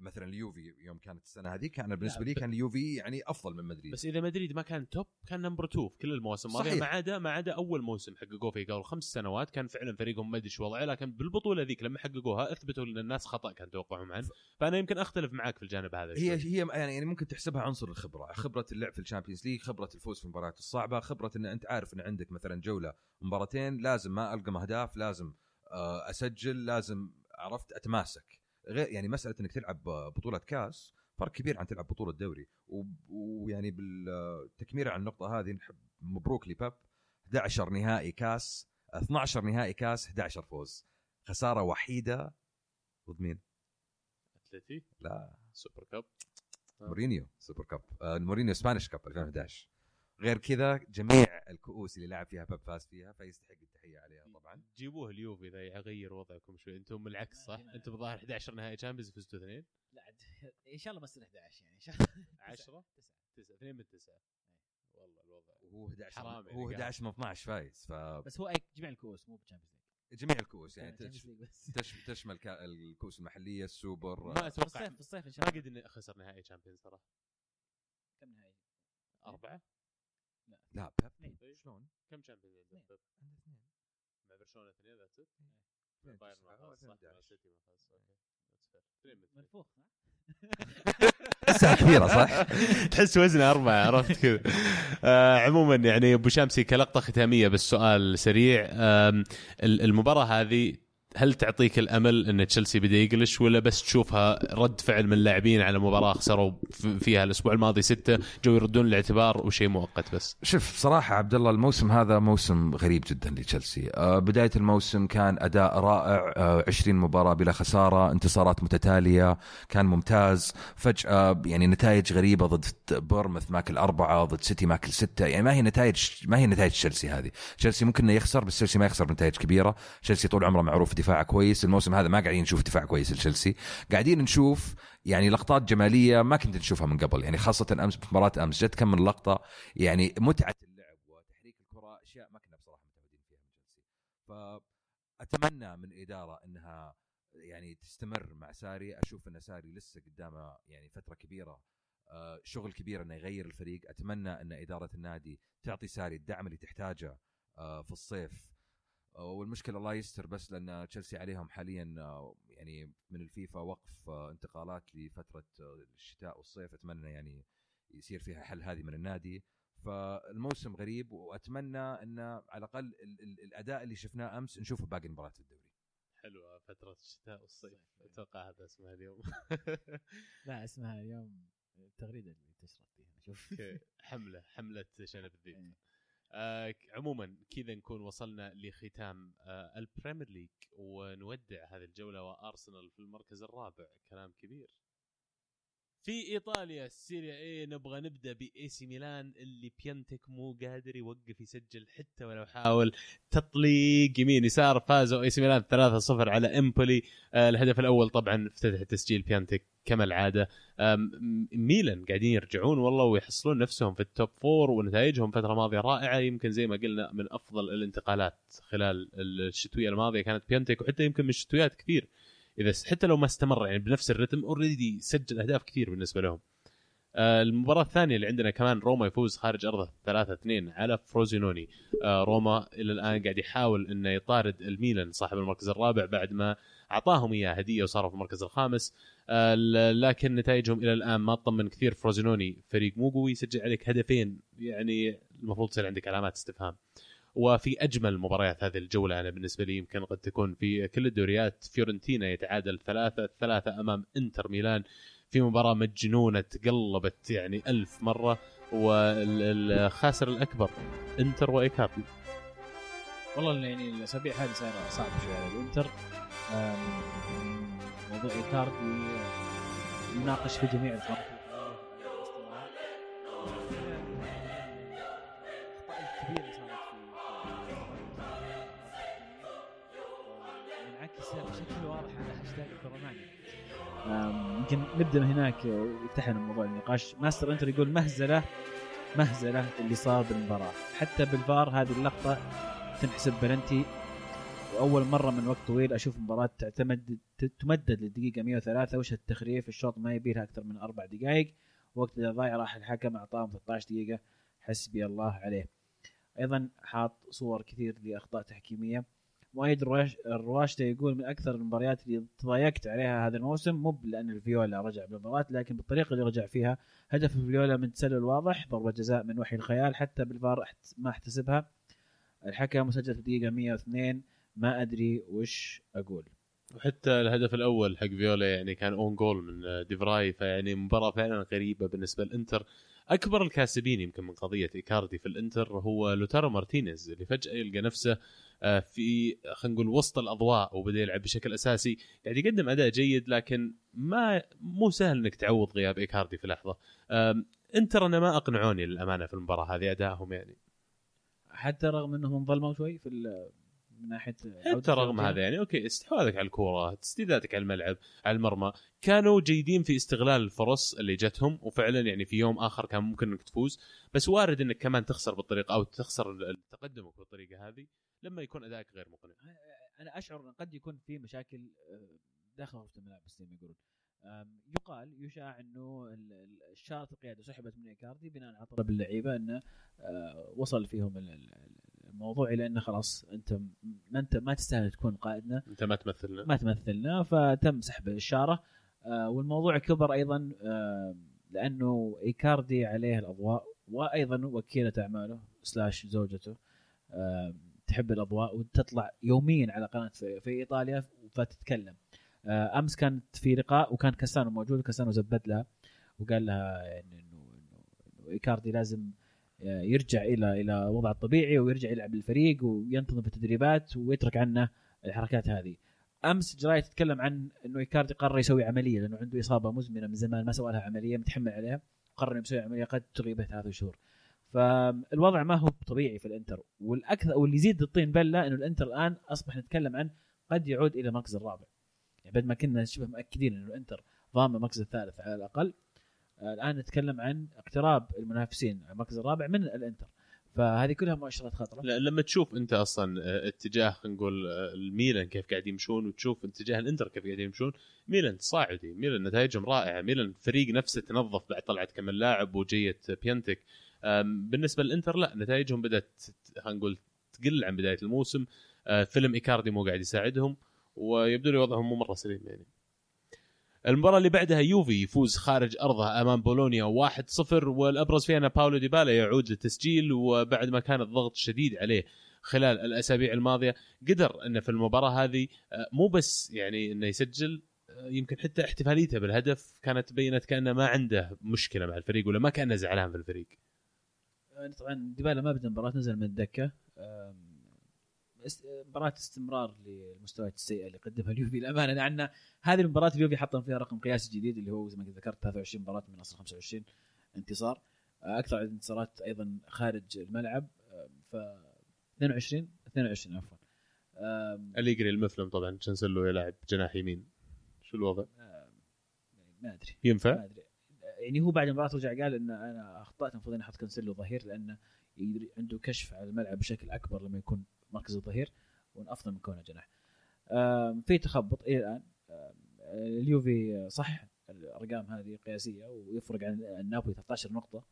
مثلا اليوفي يوم كانت السنة هذه كان بالنسبة لي كان اليوفي يعني أفضل من مدريد بس إذا مدريد ما كان top كان number 2 في كل المواسم الماضية صحيح. ما عدا ما عدا أول موسم حققوه في قبل خمس سنوات كان فعلا فريقهم ما أدري وضعه لكن بالبطولة ذيك لما حققوها أثبتوا إن الناس خطأ كان توقعهم عنه فأنا يمكن أختلف معك في الجانب هذا هي شوي. هي يعني يعني ممكن تحسبها عنصر الخبرة، خبرة اللعب في ال Champions League، خبرة الفوز في المباريات الصعبة، خبرة إن أنت عارف إن عندك مثلا جولة مباراتين لازم ما ألقم أهداف، لازم آه، أسجل، لازم عرفت أتماسك، غير يعني مسألة إنك تلعب بطولة كاس فرق كبير عن تلعب بطولة دوري، ويعني بالتكميره على النقطة هذه نحب نبارك لبيب. 11 نهائي كاس 12 نهائي كاس 11 فوز، خسارة وحيدة ضد مين؟ أتلتي؟ لا. Super Cup. مورينيو Super Cup. آه مورينيو Spanish Cup 2011 غير كذا جميع الكؤوس اللي لعب فيها بيب فاز فيها فيستحق التحية عليها. طبعا. جيبوه اليوفي إذا يغير وضعكم شوي. أنتم بالعكس صح؟ أنتم ظاهر 11 نهائي Champions فزتوا اثنين؟ لا عاد إن شاء الله ما تصير 11 يعني إن شاء الله. 10 9 2 من 9 والله الوضع وهو 11 حرام يعني هو قاعد. 11 من 12 فايز بس هو أي- جميع الكؤوس مو بالشامبيونز ليج فجميع الكؤوس يعني تش- تشمل كا- الكؤوس المحلية السوبر. ما في أتوقع الصيف في الصيف إن ما شاء الله. قد إني خسر نهائي Champions ترى. كم نهائي؟ أربعة؟ لا بيب. اثنين. شلون؟ كم تشامبيونز؟ عنده اثنين. مع برشلونة اثنين ذاتس ات بايرن ما فاز صح مع و11. سيتي ما فاز أوكي. اثنين من. منفوخ؟ تسعة كثيره صح؟ تحس وزنه أربعة عرفت كذا آه عموما يعني أبو شامسي كلقطة ختامية بس سؤال سريع آم، ال- المباراة هذه هل تعطيك الأمل إن تشيلسي بدا يقلش ولا بس تشوفها رد فعل من اللاعبين على مباراة خسروا فيها الأسبوع الماضي ستة جو يردون الاعتبار وشيء مؤقت بس؟ شوف بصراحة عبد الله الموسم هذا موسم غريب جدا لتشيلسي، آه بداية الموسم كان أداء رائع. آه 20 مباراة بلا خسارة، انتصارات متتالية، كان ممتاز، فجأة يعني نتائج غريبة ضد بورنموث ماكل أربعة، ضد سيتي ماكل ستة، يعني ما هي نتائج ما هي نتائج تشيلسي هذه، تشيلسي ممكن إنه يخسر بس تشيلسي ما يخسر بنتائج كبيرة، تشيلسي طول عمره معروف دفاعه كويس، الموسم هذا ما قاعدين نشوف دفاع كويس لتشيلسي، قاعدين نشوف يعني لقطات جمالية ما كنت نشوفها من قبل يعني خاصة أمس مباراة أمس جت كم من لقطة يعني متعة اللعب وتحريك الكرة أشياء ما كنا بصراحة متعودين فيها من تشيلسي. فأتمنى من الاداره إنها يعني تستمر مع ساري. أشوف إن ساري لسه قدامه يعني فترة كبيرة آه، شغل كبير إنه يغير الفريق. أتمنى إن إدارة النادي تعطي ساري الدعم اللي تحتاجه آه، في الصيف. والمشكلة الله يستر بس لأن تشيلسي عليهم حاليا آه، يعني من الفيفا وقف آه، انتقالات لفترة آه، الشتاء والصيف. أتمنى يعني يصير فيها حل هذه من النادي. فالموسم غريب وأتمنى أن على الأقل ال- ال- الأداء اللي شفناه أمس نشوفه باقي المباريات في الدوري. حلوة فترة الشتاء والصيف. أتوقع هذا اسمها اليوم. لا اسمها اليوم التغريده اللي تشرب فيها. شوف أوكي. حملة حملة شنب الذيب إيه. آه عموما كذا نكون وصلنا لختام آه ال Premier League ونودع هذه الجولة وأرسنال في المركز الرابع. كلام كبير. في إيطاليا ال Serie A نبغى نبدأ بإي سي ميلان اللي بيانتك مو قادر يوقف يسجل حتى ولو حاول. تطليق يمين يسار فازوا إي سي ميلان 3-0 على إمبولي. آه الهدف الأول طبعا افتتح التسجيل بيانتك. كما العاده ميلان قاعدين يرجعون والله ويحصلون نفسهم في ال top four ونتائجهم فتره ماضيه رائعة. يمكن زي ما قلنا من أفضل الانتقالات خلال الشتوية الماضية كانت بيانتك وحتى يمكن من الشتويات كثير. إذا حتى لو ما استمر يعني بنفس الرتم already سجل أهداف كثير بالنسبة لهم. آه، المباراة الثانية اللي عندنا كمان روما يفوز خارج أرضه 3-2 على فروزينوني. آه، روما إلى الآن قاعد يحاول أنه يطارد الميلان صاحب المركز الرابع بعد ما أعطاهم إياه هدية وصاروا في المركز الخامس. آه، لكن نتائجهم إلى الآن ما تطمن كثير. فروزينوني فريق مو قوي يسجل عليك هدفين. يعني المفروض تصير عندك علامات استفهام. وفي أجمل مباريات هذه الجولة أنا بالنسبة لي يمكن قد تكون في كل الدوريات. فيورنتينا يتعادل ثلاثة ثلاثة أمام إنتر ميلان. في مباراة مجنونة تقلبت يعني ألف مرة. والخاسر الأكبر إنتر وايكاردي والله يعني الأسابيع هذه صايرة صعبة شوي على الانتر موضوع ايكاردي آه، يناقش في جميع الفرق. بشكل واضح على هاشتاج يمكن نبدأ من هناك ويفتح لنا موضوع النقاش. ماستر إنتر يقول مهزلة مهزلة اللي صار بالمباراة. حتى بالفار هذه اللقطة تنحسب بلنتي واول مرة من وقت طويل أشوف مباراة تعتمد تمدد للدقيقة 103 وش التخريف؟ الشوط ما يبيلها أكثر من أربع دقائق. وقت ضايع راح الحكم أعطاهم 13 دقيقة. حسبي الله عليه. أيضا حاط صور كثير لأخطاء تحكيمية. مؤيد الرواش- الرواشته يقول من أكثر المباريات اللي تضايقت عليها هذا الموسم مو لأن الفيولا رجع بالمباراة لكن بالطريقة اللي رجع فيها. هدف الفيولا من تسلل واضح ضربة جزاء من وحي الخيال حتى بالفار ما احتسبها. الحكم مسجل في الدقيقه 102 ما أدري وش أقول. وحتى الهدف الأول حق فيولا يعني كان own goal من ديفراي فيعني مباراة فعلا غريبة بالنسبة للإنتر. أكبر الكاسبين يمكن من قضية إيكاردي في الإنتر هو لوتارو مارتينيز اللي فجأة يلقى نفسه آه، في خلينا نقول وسط الأضواء وبدأ يلعب بشكل أساسي. قاعد يقدم أداء جيد لكن ما مو سهل إنك تعوض غياب إيكاردي في لحظة. إنتر أنا ما أقنعوني للأمانة في المباراة هذه ادائهم يعني. حتى رغم إنهم ظلموا شوي في من ناحية حتى رغم هذا يعني okay استحواذك على الكورة تسديداتك على الملعب على المرمى. كانوا جيدين في استغلال الفرص اللي جتهم وفعلا يعني في يوم آخر كان ممكن إنك تفوز. بس وارد إنك كمان تخسر بالطريقة أو تخسر تقدمك بالطريقة هذه لما يكون أدائك غير مقنع. أنا أشعر إن قد يكون في مشاكل آه، داخل غرفة الملعب زي ما يقولون. يقال يشاع إنه ال- ال- الشارة القيادة سحبت من إيكاردي بناء على طلب اللعيبة إنه آه، وصل فيهم الموضوع إلى انه خلاص أنت ما أنت ما تستاهل تكون قائدنا. أنت ما تمثلنا. ما تمثلنا فتم سحب الشاره آه، والموضوع كبر أيضا آه، لأنه إيكاردي عليه الأضواء وأيضا وكيلة أعماله slash زوجته. آه، تحب الأضواء وتطلع يوميا على قناة في, إيطاليا فتتكلم. أمس كانت في لقاء وكان كاسانو موجود كاسانو زبد لها وقال لها يعني إنه إيكاردي لازم يرجع إلى إلى وضعه الطبيعي ويرجع يلعب للفريق وينتظم في التدريبات ويترك عنه الحركات هذه. أمس جراي تتكلم عن إنه إيكاردي قرر يسوي عملية لأنه عنده إصابة مزمنة من زمان ما سوى لها عملية متحمل عليها قرر يسوي عملية قد تغيبه ثلاث شهور. فالوضع ما هو طبيعي في الإنتر. والاكثر واللي يزيد الطين بلة إنه الإنتر الآن أصبح نتكلم عن قد يعود إلى المركز الرابع. يعني بعد ما كنا شبه مأكدين إنه الإنتر ضامن المركز الثالث على الأقل الآن نتكلم عن اقتراب المنافسين على المركز الرابع من الإنتر. فهذه كلها مؤشرات خطره لما تشوف أنت أصلا آه، اتجاه خلينا نقول آه، الميلان كيف قاعد يمشون وتشوف اتجاه الإنتر كيف قاعد يمشون ميلان تصاعدي ميلان نتائجهم رائعة ميلان فريق نفسه تنظف بعد طلعت كم لاعب وجيه بيانتك. بالنسبة للإنتر لا نتائجهم بدأت خلينا نقول تقل عن بداية الموسم. آه، فيلم إيكاردي مو قاعد يساعدهم ويبدو لي وضعهم مو مرة سليم يعني. المباراة اللي بعدها يوفي يفوز خارج أرضه أمام بولونيا 1-0 والأبرز فيها ان باولو ديبالا يعود للتسجيل وبعد ما كان الضغط شديد عليه خلال الأسابيع الماضية قدر إنه في المباراة هذه آه، مو بس يعني إنه يسجل آه، يمكن حتى احتفاليته بالهدف كانت بينت كأنه ما عنده مشكلة مع الفريق ولا ما كأنه زعلان في الفريق؟ آه، طبعا ديبالا ما بدأ المباراة نزل من الدكة مباراة استمرار للمستويات السيئة اللي قدمها اليوفي الأمانة لأن هذه المباراة اليوفي حطم فيها رقم قياسي جديد اللي هو زي ما ذكرت 23 مباراة من أصل 25 انتصار. آه، أكثر عدد انتصارات أيضا خارج الملعب. آه، ف 22 22 عفوا. اليجري المفلم طبعا. شانسلو يلعب جناح يمين. شو الوضع؟ ما أدري. ينفع؟ ما أدري. يعني هو بعد المباراة رجع قال إن أنا أخطأت المفروض إني أحط كانسيلو ظهير لأنه عنده كشف على الملعب بشكل أكبر لما يكون مركز الظهير وافضل من كونه جناح. في تخبط إلى الآن. اليوفي صح الأرقام هذه قياسية ويفرق عن نابولي 13 نقطة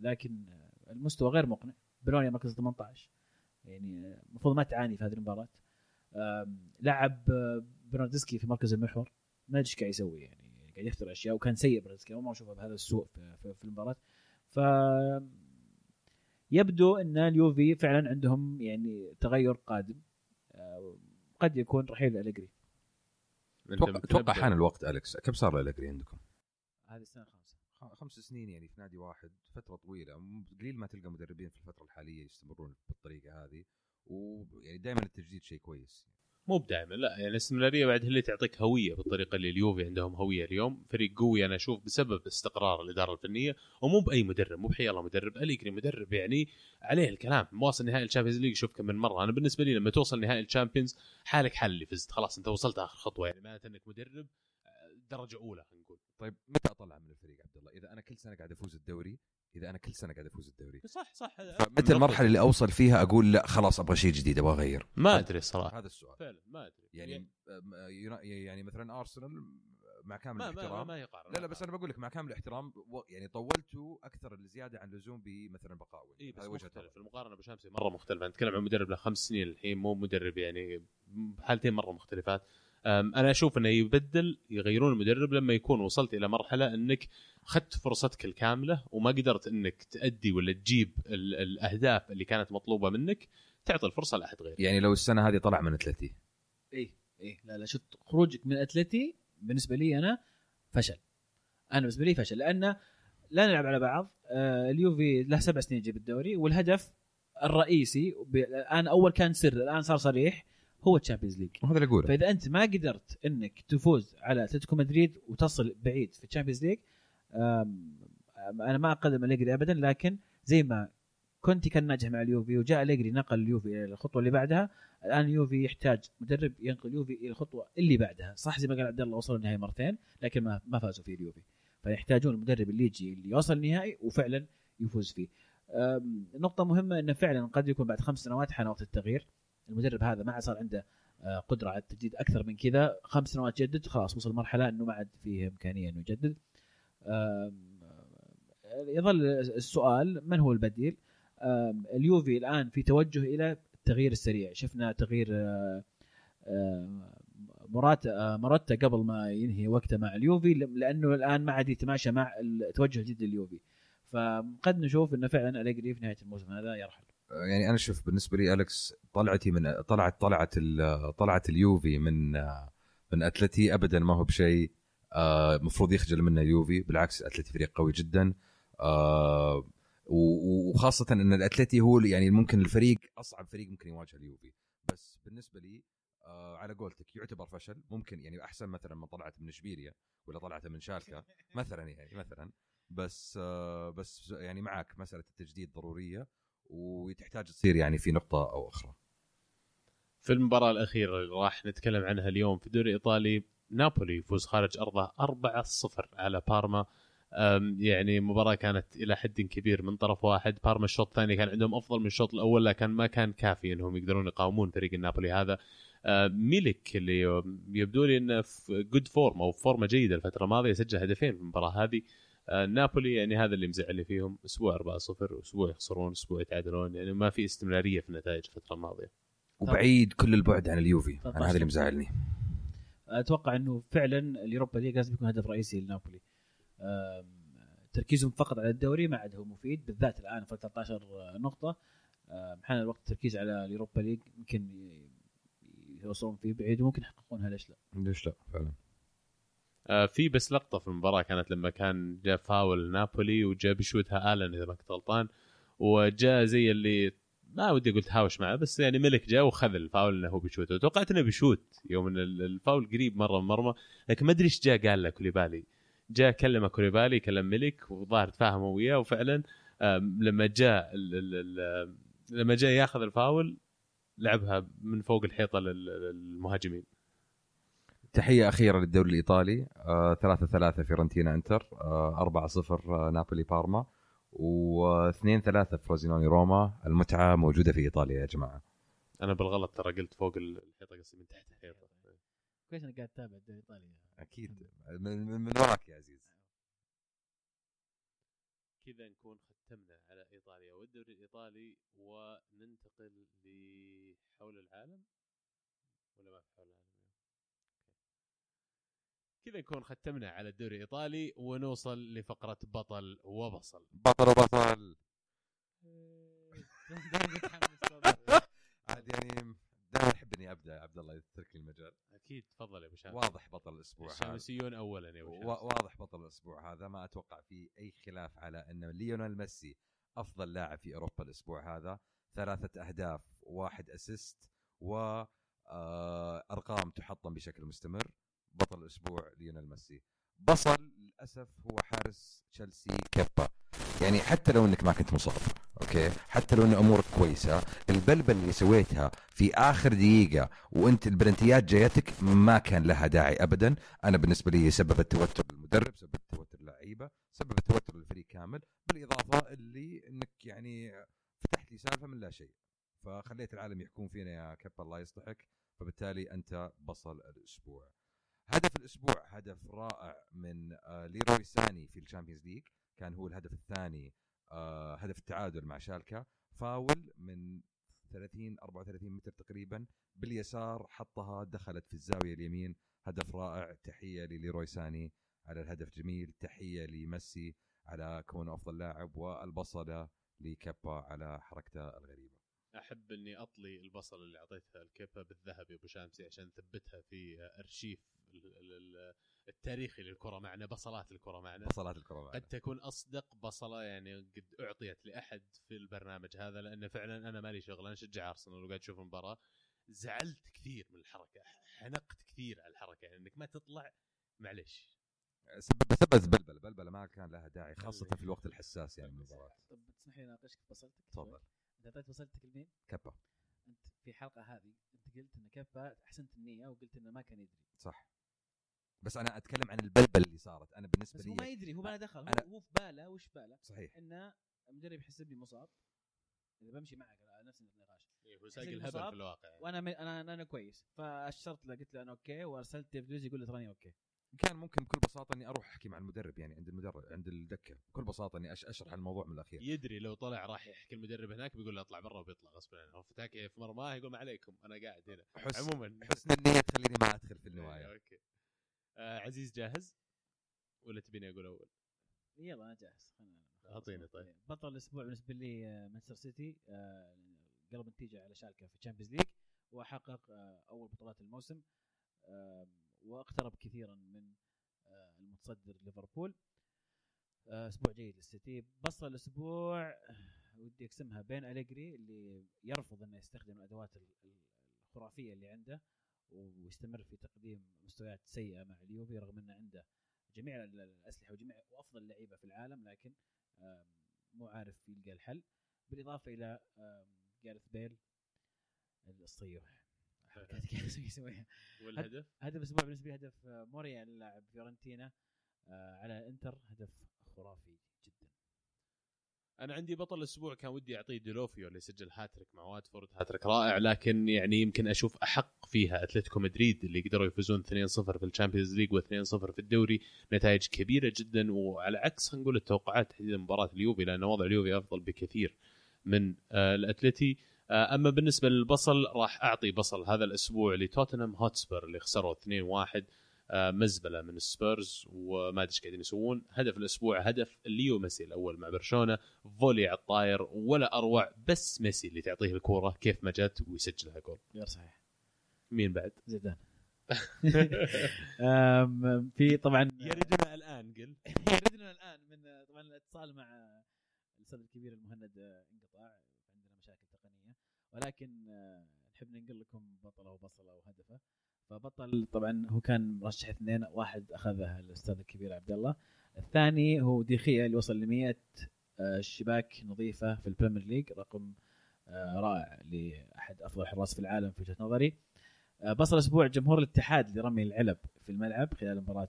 لكن المستوى غير مقنع. بلونيا مركز 18 يعني المفروض ما تعاني في هذه المباراة. لعب برناردسكي في مركز المحور ما أدري إيش قاعد يسوي يعني قاعد يخترع أشياء وكان سيء برناردسكي ما أشوفه بهذا السوء في المباراة. ف يبدو أن اليوفي فعلا عندهم يعني تغير قادم. آه، قد يكون رحيل أليجري. أتوقع حان الوقت أليكس. كم صار الالجري عندكم؟ هذه السنة الخامسة. خ- خمس سنين يعني في نادي واحد فترة طويلة. قليل ما تلقى مدربين في الفترة الحالية يستمرون بالطريقة هذه ويعني دائما التجديد شيء كويس. مو بدائما لا يعني الاستمرارية بعد هي اللي تعطيك هوية بالطريقة اللي اليوفي عندهم هوية اليوم. فريق قوي أنا أشوف بسبب استقرار الإدارة الفنية ومو بأي مدرب مو بحي الله مدرب أليجري مدرب يعني عليه الكلام. واصل نهائي ال Champions League شوف كم من مرة. أنا بالنسبة لي لما توصل نهائي الشامبيونز حالك حل اللي فزت خلاص أنت وصلت آخر خطوة. يعني معناته إنك مدرب آه، درجة أولى نقول. طيب متى أطلع من الفريق عبد الله؟ إذا أنا كل سنة قاعد أفوز الدوري إذا أنا كل سنة قاعد أفوز الدوري. صح صح. فمتى المرحلة اللي أوصل فيها أقول لا خلاص أبغى شيء جديد أبغى أغير. ما أدري الصراحه هذا السؤال. فعلا ما أدري. يعني يونا- يعني مثلا أرسنال مع كامل ما ما, ما, الاحترام. ما يقارن. لا لا بس أنا بقول لك مع كامل الاحترام يعني طولتوا أكثر الزياده عن اللزوم بمثلا بقاول إي بس مختلف. المقارنة بشامسي مرة مختلفة. نتكلم عن مدرب له خمس سنين الحين مو مدرب يعني حالتين مرة مختلفات. أنا أشوف إنه يبدل يغيرون المدرب لما يكون وصلت إلى مرحلة إنك أخذت فرصتك الكاملة وما قدرت إنك تأدي ولا تجيب ال- الأهداف اللي كانت مطلوبة منك تعطي الفرصة لأحد غيرك. يعني لو السنة هذه طلع من أتلتي. اي اي لا لا شفت خروجك من أتلتي بالنسبة لي أنا فشل. أنا بالنسبة لي فشل لأن لا نلعب على بعض. آه اليوفي له سبع سنين يجيب الدوري والهدف الرئيسي الآن أول كان سر الآن صار صريح. هو ال Champions League وهذا اللي أقوله. فإذا أنت ما قدرت إنك تفوز على أتلتيكو مدريد وتصل بعيد في ال Champions League أنا ما أقدم أليجري ابدا لكن زي ما كونتي كان ناجح مع اليوفي وجاء أليجري نقل اليوفي إلى الخطوة اللي بعدها الآن اليوفي يحتاج مدرب ينقل اليوفي إلى الخطوة اللي بعدها. صح زي ما قال عبد الله وصلوا النهائي مرتين لكن ما ما فازوا فيه اليوفي. فيحتاجون المدرب اللي يجي اللي يوصل النهائي وفعلا يفوز فيه. نقطة مهمة إنه فعلا قد يكون بعد خمس سنوات حان وقت التغيير. المدرب هذا ما عاد صار عنده آه، قدرة على التجديد أكثر من كذا. خمس سنوات جدد خلاص وصل مرحلة أنه ما عاد فيه إمكانية أنه يجدد. آه، يظل السؤال من هو البديل؟ اليوفي الآن في توجه إلى التغيير السريع. شفنا تغيير آه، آه، موراتا قبل ما ينهي وقته مع اليوفي لأنه الآن ما عاد يتماشى مع التوجه الجديد لليوفي. فقد نشوف إنه فعلا أليجري في نهاية الموسم هذا يرحل. يعني أنا شوف بالنسبة لي أليكس طلعتي من طلعت طلعت طلعت اليوفي من من أتلتي. ابدا ما هو بشيء آه، مفروض يخجل منه اليوفي. بالعكس أتلتي فريق قوي جدا. آه، وخاصة إن الأتلتي هو يعني ممكن الفريق أصعب فريق ممكن يواجه اليوفي. بس بالنسبة لي آه، على قولتك يعتبر فشل. ممكن يعني أحسن مثلا من طلعت من إشبيليا ولا طلعت من شالكا مثلا يعني مثلا. بس آه، بس يعني معك مسألة التجديد ضرورية. وتحتاج تصير يعني في نقطة أو أخرى. في المباراة الأخيرة اللي راح نتكلم عنها اليوم في الدوري الإيطالي نابولي يفوز خارج أرضه 4-0 على بارما. يعني مباراة كانت إلى حد كبير من طرف واحد. بارما الشوط الثاني كان عندهم أفضل من الشوط الأول لكن ما كان كافي أنهم يقدرون يقاومون فريق النابولي هذا. ميلك اللي يبدو لي إنه في good form أو فورمه جيدة الفترة الماضية سجل هدفين في المباراة هذه. نابولي يعني هذا اللي مزعلني فيهم. أسبوع 4 0 أسبوع يخسرون أسبوع يتعادلون. يعني ما في استمرارية في النتائج الفترة الماضية. وبعيد كل البعد عن اليوفي. أنا هذا اللي مزعلني. أتوقع إنه فعلا ال Europa League لازم يكون هدف رئيسي لنابولي. تركيزهم فقط على الدوري ما عاد هو مفيد بالذات الآن فرق 13 نقطة. حان الوقت التركيز على ال Europa League يمكن يوصلون فيه بعيد وممكن يحققونها ليش لا؟ ليش لا؟ فعلا. آه، في بس لقطة في المباراة كانت لما كان جاء فاول نابولي وجاء بيشوتها آلن إذا ما كنت غلطان وجاء زي اللي ما ودي أقول تهاوش معه بس يعني ميلك جاء وخذ الفاول إنه هو بيشوت. وتوقعت إنه بيشوت يوم إن ال- الفاول قريب مرة من المرمى لكن ما أدري إيش جاء قال له كوليبالي. جاء كلمه كوليبالي كلم ميلك وظاهر تفاهموا وياه وفعلا لما جاء لما جاء ياخذ الفاول لعبها من فوق الحيطة لل- للمهاجمين. تحية أخيرة للدوري الإيطالي. آه، 3 3 فيورنتينا إنتر. آه، 4 0 نابولي بارما. و2 3 فروزينوني روما. المتعة موجودة في إيطاليا يا جماعة. أنا بالغلط ترى قلت فوق الحيطة قصدي من تحت الحيطة. كويس إنك قاعد تتابع الدوري الإيطالي. أكيد. من, من, من وراك يا عزيز. كذا نكون ختمنا على إيطاليا والدوري الإيطالي وننتقل لحول العالم. ولا ما في حول العالم؟ كذا نكون ختمنا على الدوري الإيطالي ونوصل لفقرة بطل وبصل. بطل متحمس عاد يعني دائما احب اني أبدأ. يا عبد الله يترك لي المجال. أكيد. تفضل يا أبو شامس واضح بطل الأسبوع هذا. الشامسيون اولا يا أبو شامس واضح بطل الأسبوع هذا. ما أتوقع في أي خلاف على ان ليونيل ميسي أفضل لاعب في أوروبا الأسبوع هذا. ثلاثة أهداف واحد assist و آه، أرقام تحطم بشكل مستمر. بطل الأسبوع ليونيل ميسي. بصل للأسف هو حارس تشيلسي كيبا. يعني حتى لو إنك ما كنت مصاب أوكي؟ حتى لو إن أمورك كويسة البلبلة اللي سويتها في آخر دقيقة وإنت البلنتيات جايتك ما كان لها داعي ابدا. أنا بالنسبة لي سببت توتر للمدرب سببت توتر للعيبه سببت توتر للفريق كامل بالإضافة اللي إنك يعني فتحت لي سالفة من لا شيء. فخليت العالم يحكون فينا يا كيبا الله يصلحك. فبالتالي أنت بصل الأسبوع. هدف الأسبوع هدف رائع من آه، ليروي ساني في ال Champions League. كان هو الهدف الثاني آه، هدف التعادل مع شالكا. فاول من 30 34 متر تقريبا باليسار حطها دخلت في الزاوية اليمين. هدف رائع تحية لليروي ساني على الهدف جميل. تحية لميسي على كونه أفضل لاعب والبصلة لكابا على حركته الغريبة. أحب إني أطلي البصل اللي أعطيتها الكيبا بالذهب يا أبو شامسي عشان ثبتها في أرشيف ال- ال- ال- التاريخي للكره معنا بصلات الكره معنا بصلات الكره قد تكون أصدق بصلة يعني قد أعطيت لأحد في البرنامج هذا لأنه فعلا أنا مالي شغل أنا اشجع أرسنال وقاعد أشوف المباراة. زعلت كثير من الحركة حنقت كثير على الحركة يعني إنك ما تطلع معلش سبب سبب بلبله بلبله ما كان لها داعي خاصة في الوقت الحساس يعني من المباراة. طب تسمح لي أناقشك ببصلتك؟ تفضل. انت اعطيت بصلتك لمين؟ كيبا أنت في الحلقة هذه أنت قلت إن كيبا أحسنت النية وقلت إنه ما كان يدري. صح. بس أنا أتكلم عن البلبله اللي صارت. أنا بالنسبة بس لي هو ما يدري هو ما دخل. أنا- هو, هو في باله وش باله؟ صحيح. إنه المدرب يحسبني مصاب. إذا بمشي معك على نفس النقاش. إيه، هو ساق حسين الهبل في الواقع. يعني. وأنا أنا أنا, أنا كويس. فأشرت له قلت له أنا okay. وأرسلت ديف لويز يقول له تراني okay. كان ممكن بكل بساطة إني أروح أحكي مع المدرب يعني عند المدرب عند الدكة. بكل بساطة إني أش- أشرح الموضوع من الأخير. يدري لو طلع راح يحكي المدرب هناك بيقول له اطلع برا وبيطلع غصب عنه. هو فتاك في مرماه يقول ما عليكم أنا قاعد هنا. حس عموما. حسن النية تخليني ما أدخل في النوايا. إيه، okay. آه عزيز جاهز؟ ولا تبيني أقول أول؟ يلا أنا جاهز. خلينا أعطيني طيب. بطل الأسبوع بالنسبة لي آه، مانشستر سيتي. آه، قلب النتيجة على شالكة في ال Champions League. وحقق آه، أول بطولات الموسم. آه، واقترب كثيرا من آه، المتصدر ليفربول. آه، أسبوع جيد للسيتي. بصل الأسبوع ودي أقسمها بين أليجري اللي يرفض إنه يستخدم الأدوات ال- ال- الخرافية اللي عنده ويستمر في تقديم مستويات سيئة مع اليوفي رغم إنه عنده جميع ال- الأسلحة وجميع وأفضل لعيبة في العالم لكن مو عارف يلقى الحل. بالإضافة إلى جاريث بيل الصيوح. يسويها والهدف؟ هدف الأسبوع بالنسبة لي هدف آه، مورييل لاعب فيورنتينا آه، على إنتر هدف خرافي جدا. أنا عندي بطل الأسبوع كان ودي أعطيه ديلوفيو اللي سجل هاتريك مع واتفورد هاتريك رائع لكن يعني يمكن أشوف أحق فيها أتلتيكو مدريد اللي قدروا يفوزون 2-0 في ال Champions League و2-0 في الدوري نتائج كبيرة جدا وعلى عكس خلينا نقول التوقعات تحديدا مباراة اليوفي لأن وضع اليوفي أفضل بكثير من آه الأتلتي. أما بالنسبة للبصل راح أعطي بصل هذا الأسبوع لتوتنهام هوتسبر اللي خسروا 2-1 آه، مزبلة من السبيرز وما أدري إيش قاعدين يسوون. هدف الأسبوع هدف ليو ميسي الأول مع برشلونة volley على الطاير ولا أروع بس ميسي اللي تعطيه الكورة كيف ما جت ويسجلها جول. غير صحيح. مين بعد؟ زيدان. في طبعا يردنا الآن قل. يردنا الآن من طبعا الاتصال مع الأستاذ الكبير المهند آه، انقطع عندنا مشاكل تقنيه ولكن آه، نحب ننقل لكم بطله وبصله وهدفه. فبطل طبعا هو كان مرشح اثنين واحد أخذه الأستاذ الكبير عبد الله. الثاني هو ديخيا اللي وصل ل 100 آه، شباك نظيفة في ال Premier League رقم آه، رائع لأحد أفضل الحراس في العالم في وجهة نظري. بصل أسبوع جمهور الاتحاد لرمي العلب في الملعب خلال مباراة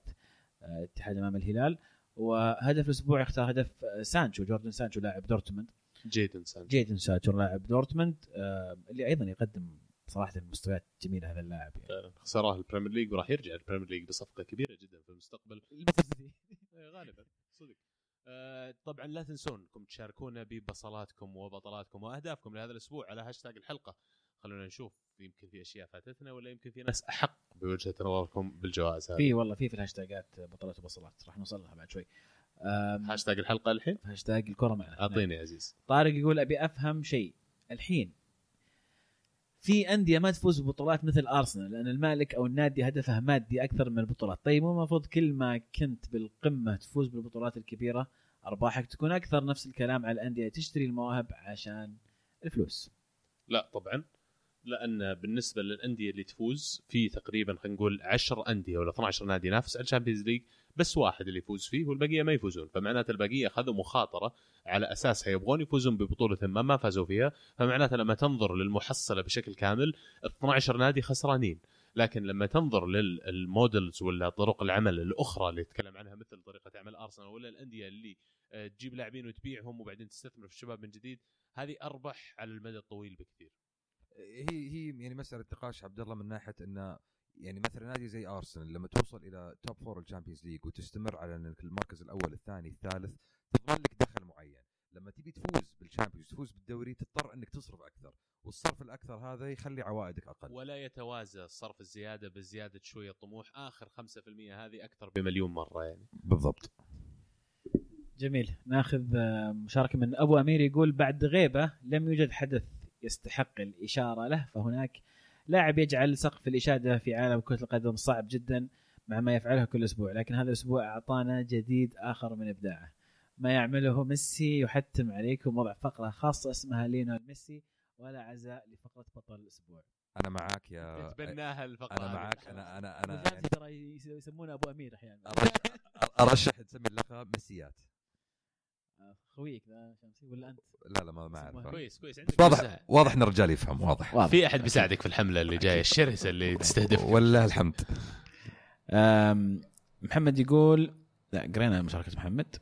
الاتحاد أمام الهلال. وهدف الأسبوع اختار هدف سانشو جوردن سانشو لاعب دورتموند. جيدن سانشو جيدن سانشو لاعب دورتموند آه، اللي أيضا يقدم صراحة مستويات جميله هذا اللاعب يعني. خسراه ال Premier League وراح يرجع ال Premier League بصفقه كبيرة جدا في المستقبل. إيه، غالبا. صدق. آه، طبعا لا تنسون انكم تشاركونا ببصلاتكم وبطلاتكم وأهدافكم لهذا الأسبوع على هاشتاج الحلقة. خلونا نشوف يمكن في أشياء فاتتنا ولا يمكن في ناس أحق بوجهة نظركم بالجوائز هذه. في والله في في الهاشتاجات بطلات وبصلات. راح نوصل لها بعد شوي. هاشتاج الحلقة الحين؟ هاشتاج الكرة معنا. أعطيني يا عزيز. طارق يقول أبي أفهم شيء. الحين في أندية ما تفوز ببطولات مثل أرسنال لأن المالك أو النادي هدفه مادي أكثر من البطولات، طيب مو المفروض كل ما كنت بالقمة تفوز بالبطولات الكبيرة أرباحك تكون أكثر؟ نفس الكلام على الأندية تشتري المواهب عشان الفلوس. لا طبعا. لأن بالنسبة للأندية اللي تفوز في تقريبا خلينا نقول 10 أندية ولا 12 نادي ينافس ال Champions League بس واحد اللي يفوز فيه والبقية ما يفوزون. فمعناته البقية أخذوا مخاطرة على أساسها يبغون يفوزون ببطولة ما ما فازوا فيها. فمعناته لما تنظر للمحصلة بشكل كامل 12 نادي خسرانين. لكن لما تنظر لل models ولا طرق العمل الأخرى اللي تتكلم عنها مثل طريقة عمل أرسنال ولا الأندية اللي آه، تجيب لاعبين وتبيعهم وبعدين تستثمر في الشباب من جديد هذه اربح على المدى الطويل بكثير. هي هي يعني مسألة نقاش عبد الله من ناحية انه يعني مثلا نادي زي أرسنال لما توصل إلى top four ال Champions League وتستمر على انك المركز الأول الثاني الثالث تضمن لك دخل معين. لما تبي تفوز بال Champions تفوز بالدوري تضطر إنك تصرف أكثر. والصرف الأكثر هذا يخلي عوائدك أقل. ولا يتوازى الصرف الزيادة بزيادة شوية طموح آخر 5% هذه أكثر بمليون مرة يعني. بالضبط. جميل. ناخذ آه، مشاركة من أبو أمير يقول بعد غيبة لم يوجد حدث. يستحق الإشارة له فهناك لاعب يجعل سقف الإشادة في عالم كرة القدم صعب جدا مع ما يفعله كل أسبوع لكن هذا الأسبوع أعطانا جديد آخر من إبداعه. ما يعمله ميسي يحتم عليكم وضع فقرة خاصة اسمها ليونيل ميسي ولا عزاء لفقرة بطل الأسبوع. أنا معاك يا يتبناها الفقرة أنا. معاك أنا أنا أنا يعني ترى يس- يسمونه أبو أمير أحيانا أرشح- أرشح تسمي اللقب ميسيات. خويك ذا شمسي ولا انت؟ لا لا ما ما اعرف كويس كويس. عندك واضح. واضح إن الرجال يفهم واضح. في أحد بيساعدك في الحملة اللي جاية؟ الشرسه اللي تستهدف. ولله الحمد. محمد يقول لا قرينا مشاركة محمد.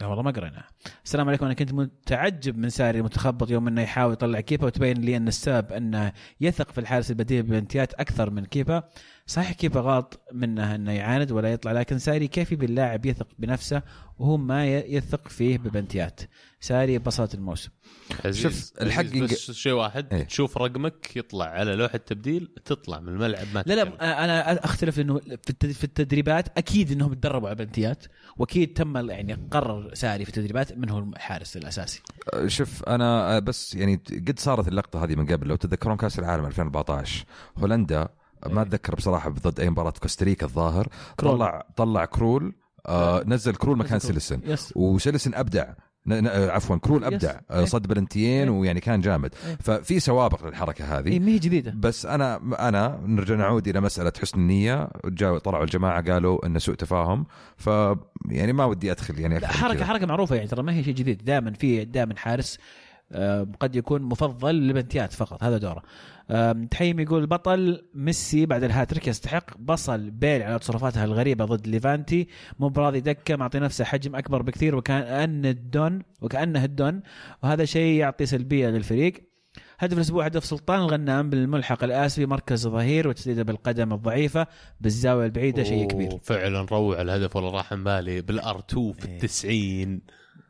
لا والله ما قريناها السلام عليكم. أنا كنت متعجب من ساري المتخبط يوم إنه يحاول يطلع كيبا وتبين لي أن السبب أنه يثق في الحارس البديل ببلنتيات أكثر من كيبا صحيح كيبا غلط منه إنه يعاند ولا يطلع لكن ساري كيف باللاعب يثق بنفسه وهو ما يثق فيه ببلنتيات ساري بساطة الموسم عزيز شوف، الحق بس شيء واحد إيه. تشوف رقمك يطلع على لوحه تبديل تطلع من الملعب ما لا. لا أنا أختلف إنه في التد- في التدريبات أكيد إنهم تدربوا على بلنتيات وأكيد تم يعني قرر ساري في التدريبات من هو الحارس الأساسي أه، شوف أنا أه، بس يعني قد صارت اللقطة هذه من قبل لو تتذكرون كأس العالم 2014 هولندا ما أتذكر بصراحة ضد أي مباراة كوستاريكا الظاهر كرول. طلع طلع كرول آه نزل كرول مكان. سيليسن وسيليسن أبدع آه، عفوا كرول. أبدع آه، إيه. صد بلنتيين إيه. ويعني كان جامد إيه. ففي سوابق للحركة هذه ما هي جديدة بس أنا أنا نرجع نعود إلى مسألة حسن النية طلعوا الجماعة قالوا انه سوء تفاهم ف يعني ما ودي أدخل يعني حركه. حركة معروفة يعني ترى ما هي شيء جديد دائما في دائما حارس قد يكون مفضل للبنتيات فقط هذا دوره. تحيم يقول بطل ميسي بعد الهاتريك يستحق بصل بيل على تصرفاته الغريبة ضد ليفانتي. مو براضي دكه معطي نفسه حجم أكبر بكثير وكأن الدون وكأنه الدون. وهذا شيء يعطي سلبية للفريق. هدف الأسبوع هدف سلطان الغنام بالملحق الاسفي مركز ظهير وتسديده بالقدم الضعيفة بالزاوية البعيدة شيء كبير. فعلا روع الهدف والله راح عن بالي بالأر 2 في إيه. التسعين.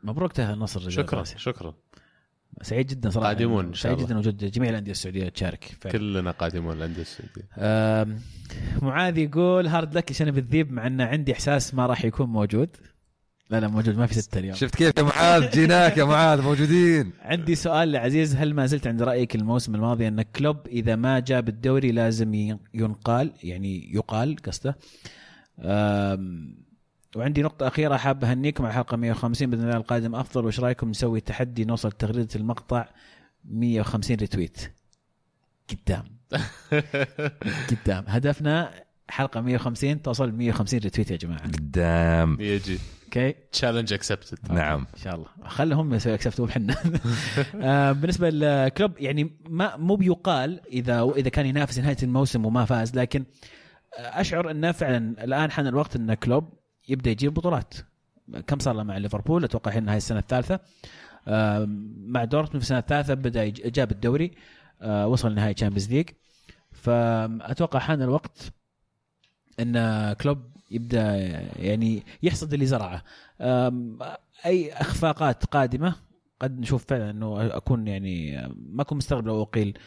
مبروك تاهل النصر شكرا شكرا. سعيد جدا صراحة. قادمون إن شاء سعيد الله. جدا وجود جميع الأندية السعودية تشارك. فعلا. كلنا قادمون الأندية السعودية. معاذ يقول hard luck عشان بالذيب مع إنه عندي إحساس ما راح يكون موجود. لا لا موجود ما في ستة اليوم. شفت كيف يا معاذ؟ جيناك يا معاذ موجودين. عندي سؤال لعزيز هل ما زلت عند رأيك الموسم الماضي أن كلوب إذا ما جاب الدوري لازم ينقال يعني يقال قصده؟ وعندي نقطة أخيرة حاب أهنيكم على الحلقة 150 بإذن الله القادم. أفضل وإيش رأيكم نسوي تحدي نوصل تغريدة المقطع 150 retweet؟ قدام. قدام. هدفنا حلقة 150 توصل 150 retweet يا جماعة. قدام. أوكي. يجي challenge accepted نعم. إن شاء الله. خلهم يسوي accept بحنا. آه، بالنسبة للكلوب يعني ما مو بيقال إذا إذا كان ينافس نهاية الموسم وما فاز لكن أشعر انه فعلا الآن حان الوقت إن كلوب يبدأ يجيب بطولات. كم صار له مع ليفربول؟ أتوقع الحين هاي السنة الثالثة. آه، مع دورتموند في السنة الثالثة بدأ جاب الدوري. آه، وصل لنهايه Champions League فاتوقع حان الوقت إن كلوب يبدأ يعني يحصد اللي زرعه. أي أخفاقات قادمة؟ قد نشوف فعلا إنه أكون يعني ما أكون مستغرب لو أقيل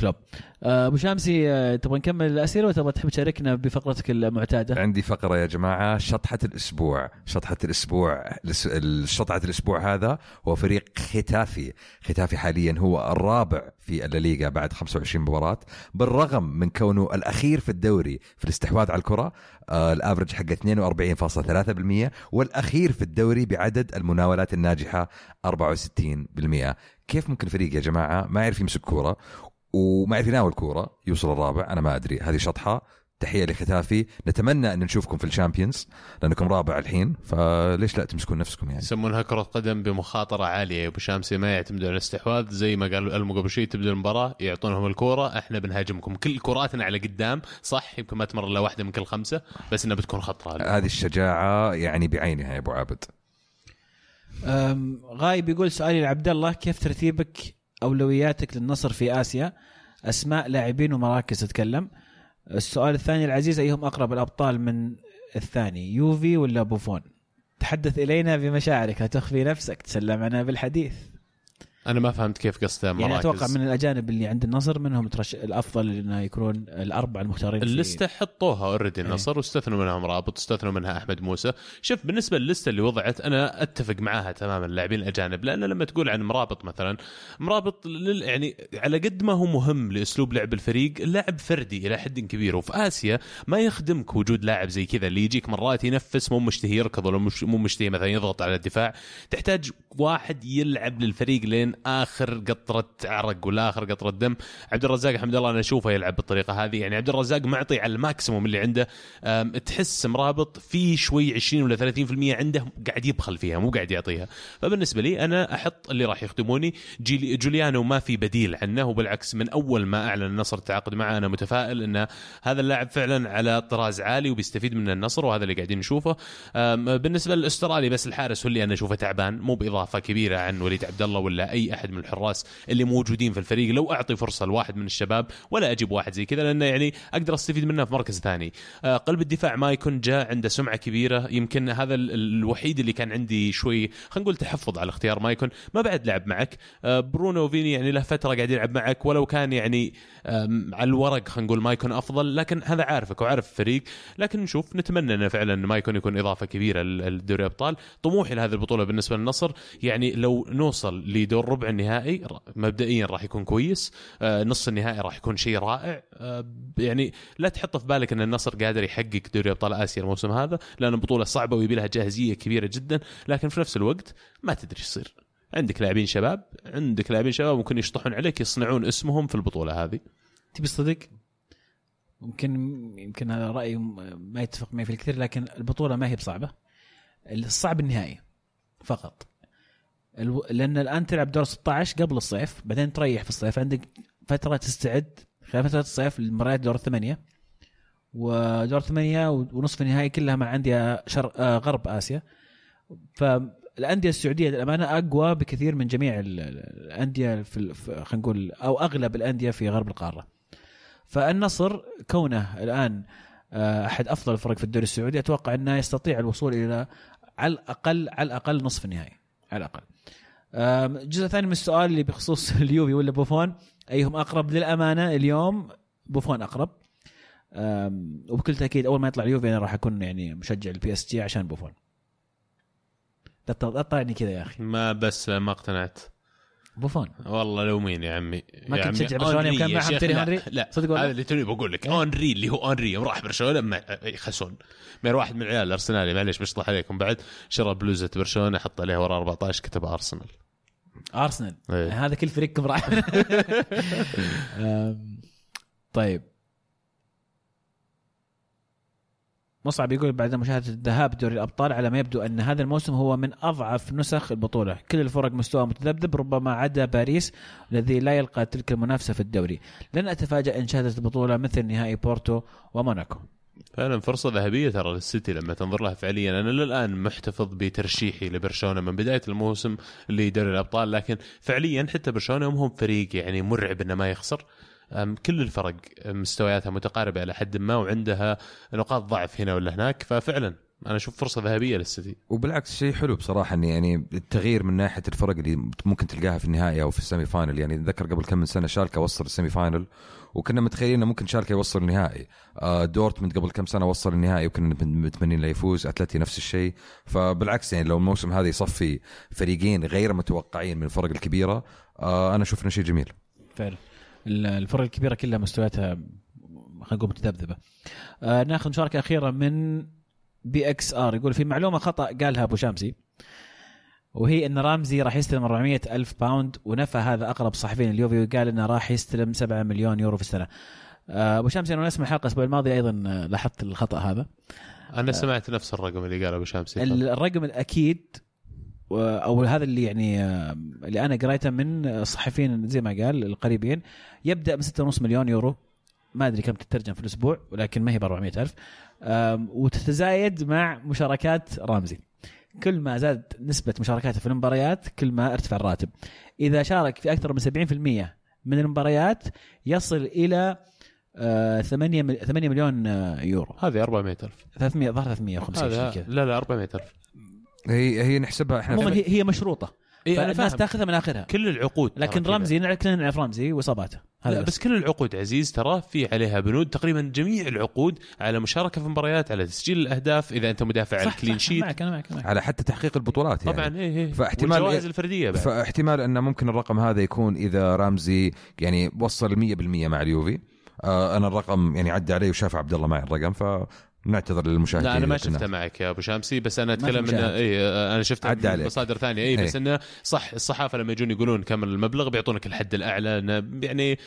كلوب. أه، أبو شامسي أه، تبغى نكمل الأسئلة ولا تبغى تحب تشاركنا بفقرتك المعتادة؟ عندي فقرة يا جماعة شطحة الأسبوع. شطحة الأسبوع الس- ال- شطحة الأسبوع هذا هو فريق ختافي. ختافي حاليا هو الرابع في الليغا بعد 25 مباراة بالرغم من كونه الأخير في الدوري في الاستحواذ على الكرة آه الافرج حقه 42.3% والأخير في الدوري بعدد المناولات الناجحة 64% كيف ممكن فريق يا جماعة ما يعرف يمسك كورة وما يعرف يناول كورة يوصل الرابع. أنا ما أدري هذه شطحة. تحية لختافي. نتمنى أن نشوفكم في الشامبيونز لأنكم رابع الحين. فليش لا تمسكون نفسكم يعني؟ يسمونها كرة قدم بمخاطرة عالية. يا أبو شامسي ما يعتمدون على الاستحواذ. زي ما قال ألمو قبل شوي تبدأ المباراة يعطونهم الكورة. إحنا بنهاجمكم. كل كراتنا على قدام. صح يمكن ما تمر إلا واحدة من كل خمسة بس إنها بتكون خطرة. هذه الشجاعة يعني بعينها يا أبو عابد. غايب يقول سؤالي لعبد الله كيف ترتيبك أولوياتك للنصر في آسيا؟ أسماء لاعبين ومراكز تتكلم. السؤال الثاني لعزيز أيهم أقرب للأبطال من الثاني يوفي ولا بوفون؟ تحدث إلينا بمشاعرك لا تخفي نفسك تسلمنا بالحديث. أنا ما فهمت كيف قصده يعني مراكز أتوقع من الأجانب اللي عند النصر منهم ترش الأفضل إنه يكونون الاربعه المختارين في- اللستة حطوها already. النصر واستثنوا منها مرابط استثنوا منها أحمد موسى. شوف بالنسبة للستة اللي وضعت أنا أتفق معاها تماما اللاعبين الأجانب. لأن لما تقول عن مرابط مثلا مرابط لل يعني على قد ما هو مهم لأسلوب لعب الفريق اللاعب فردي إلى حد كبير. وفي آسيا ما يخدمك وجود لاعب زي كذا اللي يجيك مرات ينفس مو مشتهي يركض ولا مش مو مشتهي مثلا يضغط على الدفاع. تحتاج واحد يلعب للفريق لين آخر قطرة عرق ولا اخر قطرة دم. عبد الرزاق الحمد لله أنا أشوفه يلعب بالطريقة هذه. يعني عبد الرزاق معطي على الماكسيموم اللي عنده تحس مرابط في شوي 20 ولا 30% عنده قاعد يبخل فيها مو قاعد يعطيها. فبالنسبة لي أنا أحط اللي راح يخدموني. جوليانو ما في بديل عنه وبالعكس من أول ما أعلن النصر التعاقد معه أنا متفائل إن هذا اللاعب فعلا على طراز عالي وبيستفيد من النصر وهذا اللي قاعدين نشوفه. بالنسبة للأسترالي بس الحارس هو اللي أنا أشوفه تعبان مو بإضافة كبيرة عن وليد عبد الله ولا أي أحد من الحراس اللي موجودين في الفريق. لو أعطي فرصة لواحد من الشباب ولا أجيب واحد زي كذا لأنه يعني أقدر أستفيد منه في مركز ثاني. آه، قلب الدفاع ما يكون جاء عنده سمعة كبيرة. يمكن هذا ال- الوحيد اللي كان عندي شوي خلينا نقول تحفظ على اختيار ما يكون ما بعد لعب معك. آه، برونو فيني يعني له فترة قاعد يلعب معك ولو كان يعني على الورق خلينا نقول ما يكون أفضل. لكن هذا عارفك وعارف الفريق. لكن نشوف نتمنى إنه فعلا ما يكون يكون إضافة كبيرة للدوري أبطال. طموحي لهذه البطولة بالنسبة للنصر يعني لو نوصل لدور ربع النهائي مبدئيا راح يكون كويس آه، نص النهائي راح يكون شيء رائع آه، يعني لا تحط في بالك إن النصر قادر يحقق دوري أبطال آسيا الموسم هذا لأن بطولة صعبة ويبي لها جاهزية كبيرة جدا لكن في نفس الوقت ما تدري إيش يصير. عندك لاعبين شباب عندك لاعبين شباب ممكن يشطحون عليك يصنعون اسمهم في البطولة هذه. تبي الصدق ممكن يمكن هذا رايي ما يتفق معي في الكثير لكن البطولة ما هي بصعبة. الصعب النهائي فقط. ألو... لأن الآن تلعب دور 16 قبل الصيف بعدين تريح في الصيف عندك فترة تستعد خلال فترة الصيف لمباريات دور الثمانيه ودور ثمانية ونصف النهائي كلها مع أندية شر... آه غرب آسيا. فالأندية السعودية للأمانة أقوى بكثير من جميع ال- ال- الأندية في خلينا نقول أو أغلب الأندية في غرب القارة. فالنصر كونه الآن آه، أحد أفضل الفرق في الدوري السعودي أتوقع أنه يستطيع الوصول إلى على الأقل على الأقل نصف النهائي. على الأقل. الجزء الثاني من السؤال اللي بخصوص اليوفي ولا بوفون أيهم أقرب للأمانة اليوم؟ بوفون أقرب. وبكل تأكيد أول ما يطلع اليوفي أنا راح أكون يعني مشجع البي اس جي عشان بوفون. لا تطلعني كذا يا أخي. ما بس ما اقتنعت. بوفون. والله لو مين يا عمي؟ ما كنت تشجع برشلونة يوم كان معهم تيري هنري؟ لا صدق ولا؟ هذا اللي توني بقول لك. إيه؟ هنري اللي هو هنري يوم راح برشلونة ما يخسون من واحد من العيال الأرسنالي. معليش بشطح عليكم. بعد شرى بلوزة برشلونة حط عليها ورا 14 كتب أرسنال. أرسنال. إيه. هذا كل فريقكم راح. طيب. مصعب يقول بعد مشاهدة الذهاب دوري الأبطال على ما يبدو أن هذا الموسم هو من أضعف نسخ البطولة. كل الفرق مستوى متذبذب ربما عدا باريس الذي لا يلقى تلك المنافسة في الدوري. لن أتفاجأ إن شاهدت البطولة مثل نهائي بورتو وموناكو. فعلا فرصة ذهبية ترى للسيتي لما تنظر لها فعليا. أنا للآن محتفظ بترشيحي لبرشلونة من بداية الموسم لدوري الأبطال لكن فعليا حتى برشلونة هم فريق يعني مرعب إنه ما يخسر. كل الفرق مستوياتها متقاربة إلى حد ما وعندها نقاط ضعف هنا ولا هناك ففعلا أنا أشوف فرصة ذهبية للسيتي وبالعكس شيء حلو بصراحة اني يعني التغيير من ناحية الفرق اللي ممكن تلقاها في النهائي أو في ال semi-final. يعني أتذكر قبل كم من سنة شالكا وصل ال semi-final وكنا متخيلين إنه ممكن شالكا يوصل النهائي. آه، دورتموند قبل كم سنة وصل النهائي وكنا متمنين له يفوز أتلتي نفس الشيء. فبالعكس يعني لو الموسم هذا يصفي فريقين غير متوقعين من الفرق الكبيرة آه، أنا أشوف إنه شيء جميل. فعلا. الفرق الكبيرة كلها مستوياتها خلينا نقول متذبذبة. آه ناخذ مشاركة أخيرة من PXR يقول في معلومة خطأ قالها أبو شمس وهي إن رامزي راح يستلم 400 ألف باوند ونفى هذا أقرب صحفيين اليوفي وقال إنه راح يستلم 7 مليون يورو في السنة. آه أبو شامسي أنا اسمع الحلقة الأسبوع الماضي أيضا آه، لاحظت الخطأ هذا. أنا سمعت نفس الرقم اللي قاله أبو شامسي الرقم الأكيد أو هذا اللي يعني آه، اللي أنا قريته من الصحفيين زي ما قال القريبين يبدأ ب 6.5 مليون يورو. ما أدري كم تترجم في الأسبوع ولكن ما هي ب 400 الف وتتزايد مع مشاركات رامزي كل ما زاد نسبة مشاركاته في المباريات كل ما ارتفع الراتب. إذا شارك في أكثر من 70% من المباريات يصل إلى آه، 8 مل- 8 مليون آه، يورو. هذه 400000 300 ظهر 350 هذا شيء كذا. لا لا 400000 هي هي نحسبها إحنا عموما هي هي مشروطة. اي أنا فالناس فاهم. تاخذها من آخرها. كل العقود. ترى لكن كذا. رمزي كلنا نعرف رمزي واصاباته لا هذا بس كل العقود عزيز ترى في عليها بنود. تقريبا جميع العقود على مشاركة في مباريات على تسجيل الأهداف إذا أنت مدافع على صح الكلين صح شيت. معك أنا معك, معك. على حتى تحقيق البطولات يعني. طبعا إيه إيه. فاحتمال- والجوائز الفردية بعد. فاحتمال انه ممكن الرقم هذا يكون إذا رامزي يعني وصل 100% مع اليوفي. آه أنا الرقم يعني عدى علي وشاف عبد الله معي الرقم فنعتذر للمشاهدين لا أنا ما شفته معك يا أبو شامسي بس أنا أتكلم إنه. اي أنا شفته من. مصادر ثانية اي بس إيه. إنه صح الصحافة لما يجون يقولون كم المبلغ بيعطونك الحد الأعلى إنه يعني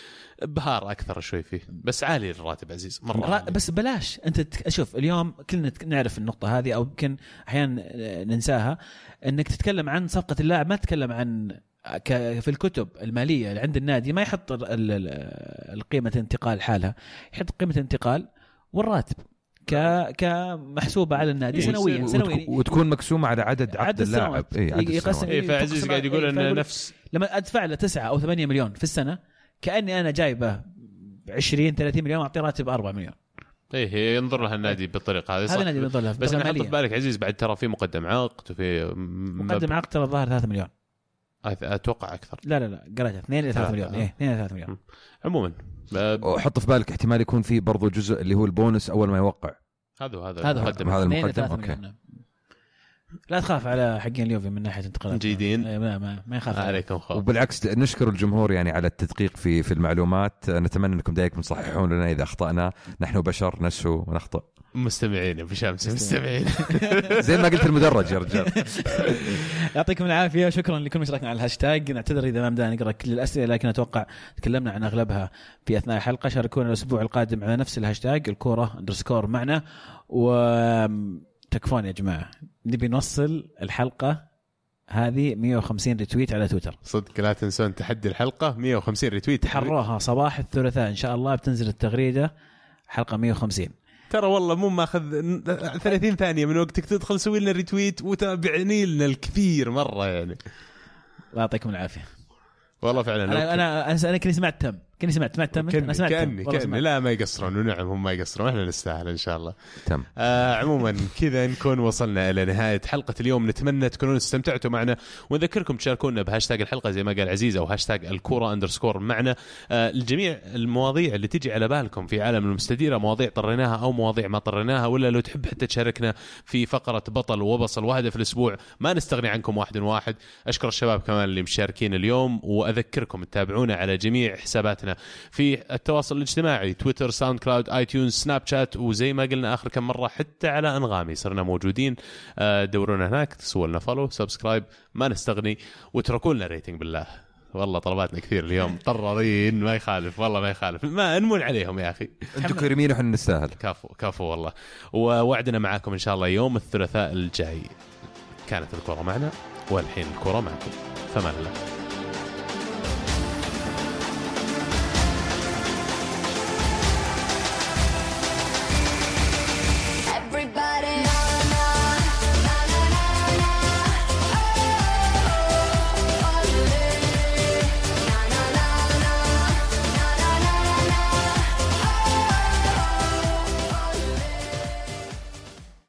بهار أكثر شوي فيه بس عالي الراتب عزيز مرة عالي. بس بلاش أنت شوف اليوم كلنا نعرف النقطة هذه أو يمكن أحيانا ننساها إنك تتكلم عن صفقة اللاعب ما تتكلم عن ك- في الكتب المالية اللي عند النادي ما يحط ال- ال- القيمه الانتقال حالها يحط قيمة الانتقال والراتب ك كمحسوبه على النادي إيه، سنويا وت- سنويا. وتكون مقسومه على عدد عقد عدد اللاعب. اي عدد يقسم- السنوات. إيه فعزيز قاعد يقول إيه، إنه نفس. لما أدفع له 9 أو 8 مليون في السنة كأني أنا جايبه 20 30 مليون أعطيه راتب 4 مليون. إيه ينظر لها النادي بالطريقة هذه. صح. هذا النادي بيظل له بس أنا حط في. بالك عزيز بعد ترى في مقدم عقد وفي مقدم عقد ترى الظاهر 3 مليون. أتوقع أكثر لا لا لا قريتها 2 إلى 3 ثلاثة، مليون. إيه 2 إلى 3 مليون عموما وحط في بالك احتمال يكون في برضو جزء اللي هو البونس أول ما يوقع هذا هذا هذا. المقدم هذا المقدم،. مليون. لا تخاف على حقين اليوفي من ناحية انتقالات جيدين. إيه، ما ما, ما يخاف. عليكم خوف. وبالعكس نشكر الجمهور يعني على التدقيق في في المعلومات. نتمنى أنكم دائما تصححون لنا إذا أخطأنا. نحن بشر نسهو ونخطئ. مستمعين يا أبو شمس مستمعين. زي ما قلت المدرج يا رجال. يعطيكم العافية شكرا لكل من شاركنا على الهاشتاج. نعتذر إذا ما بدأنا نقرأ كل الأسئلة لكن أتوقع تكلمنا عن أغلبها في أثناء الحلقة. شاركونا الأسبوع القادم على نفس الهاشتاج الكورة underscore معنا. و تكفون يا جماعة. نبي نوصل الحلقة هذه 150 retweet على تويتر. صدق لا تنسون تحدي الحلقة. 150 retweet تحروها صباح الثلاثاء إن شاء الله بتنزل التغريدة. حلقة 150 ترى والله مو ماخذ 30 ثانية من وقتك تدخل سوي لنا retweet وتابعني لنا الكثير مرة يعني. الله يعطيكم العافية. والله فعلا. أنا أنا أنا, أنا كني سمعت تم. كني سمعت سمعت تم كأني أنا سمعت كأني سمعت. لا ما يقصرون. ونعم هم ما يقصرون. إحنا نستاهل إن شاء الله. تم. آه عموما كذا نكون وصلنا إلى نهاية حلقة اليوم. نتمنى تكونون استمتعتوا معنا. ونذكركم تشاركونا بهاشتاج الحلقة زي ما قال عزيز أو هاشتاج الكورة underscore معنا. آه الجميع المواضيع اللي تجي على بالكم في عالم المستديرة مواضيع طريناها أو مواضيع ما طريناها ولا لو تحب حتى تشاركنا في فقرة بطل وبصل وهدف الأسبوع ما نستغني عنكم واحد واحد. أشكر الشباب كمان اللي مشاركين اليوم وأذكركم تتابعونا على جميع حساباتنا في التواصل الاجتماعي تويتر SoundCloud iTunes Snapchat وزي ما قلنا آخر كم مرة حتى على أنغامي صرنا موجودين. آه، دورونا هناك سووا لنا follow subscribe ما نستغني واتركوا لنا ريتنج بالله. والله طلباتنا كثير اليوم. طرارين ما يخالف والله ما يخالف. ما نمون عليهم يا أخي. أنتم كريمين وحنا نستاهل؟ كفو كفو والله. ووعدنا معاكم إن شاء الله يوم الثلاثاء الجاي. كانت الكرة معنا والحين الكرة معكم. فمان الله.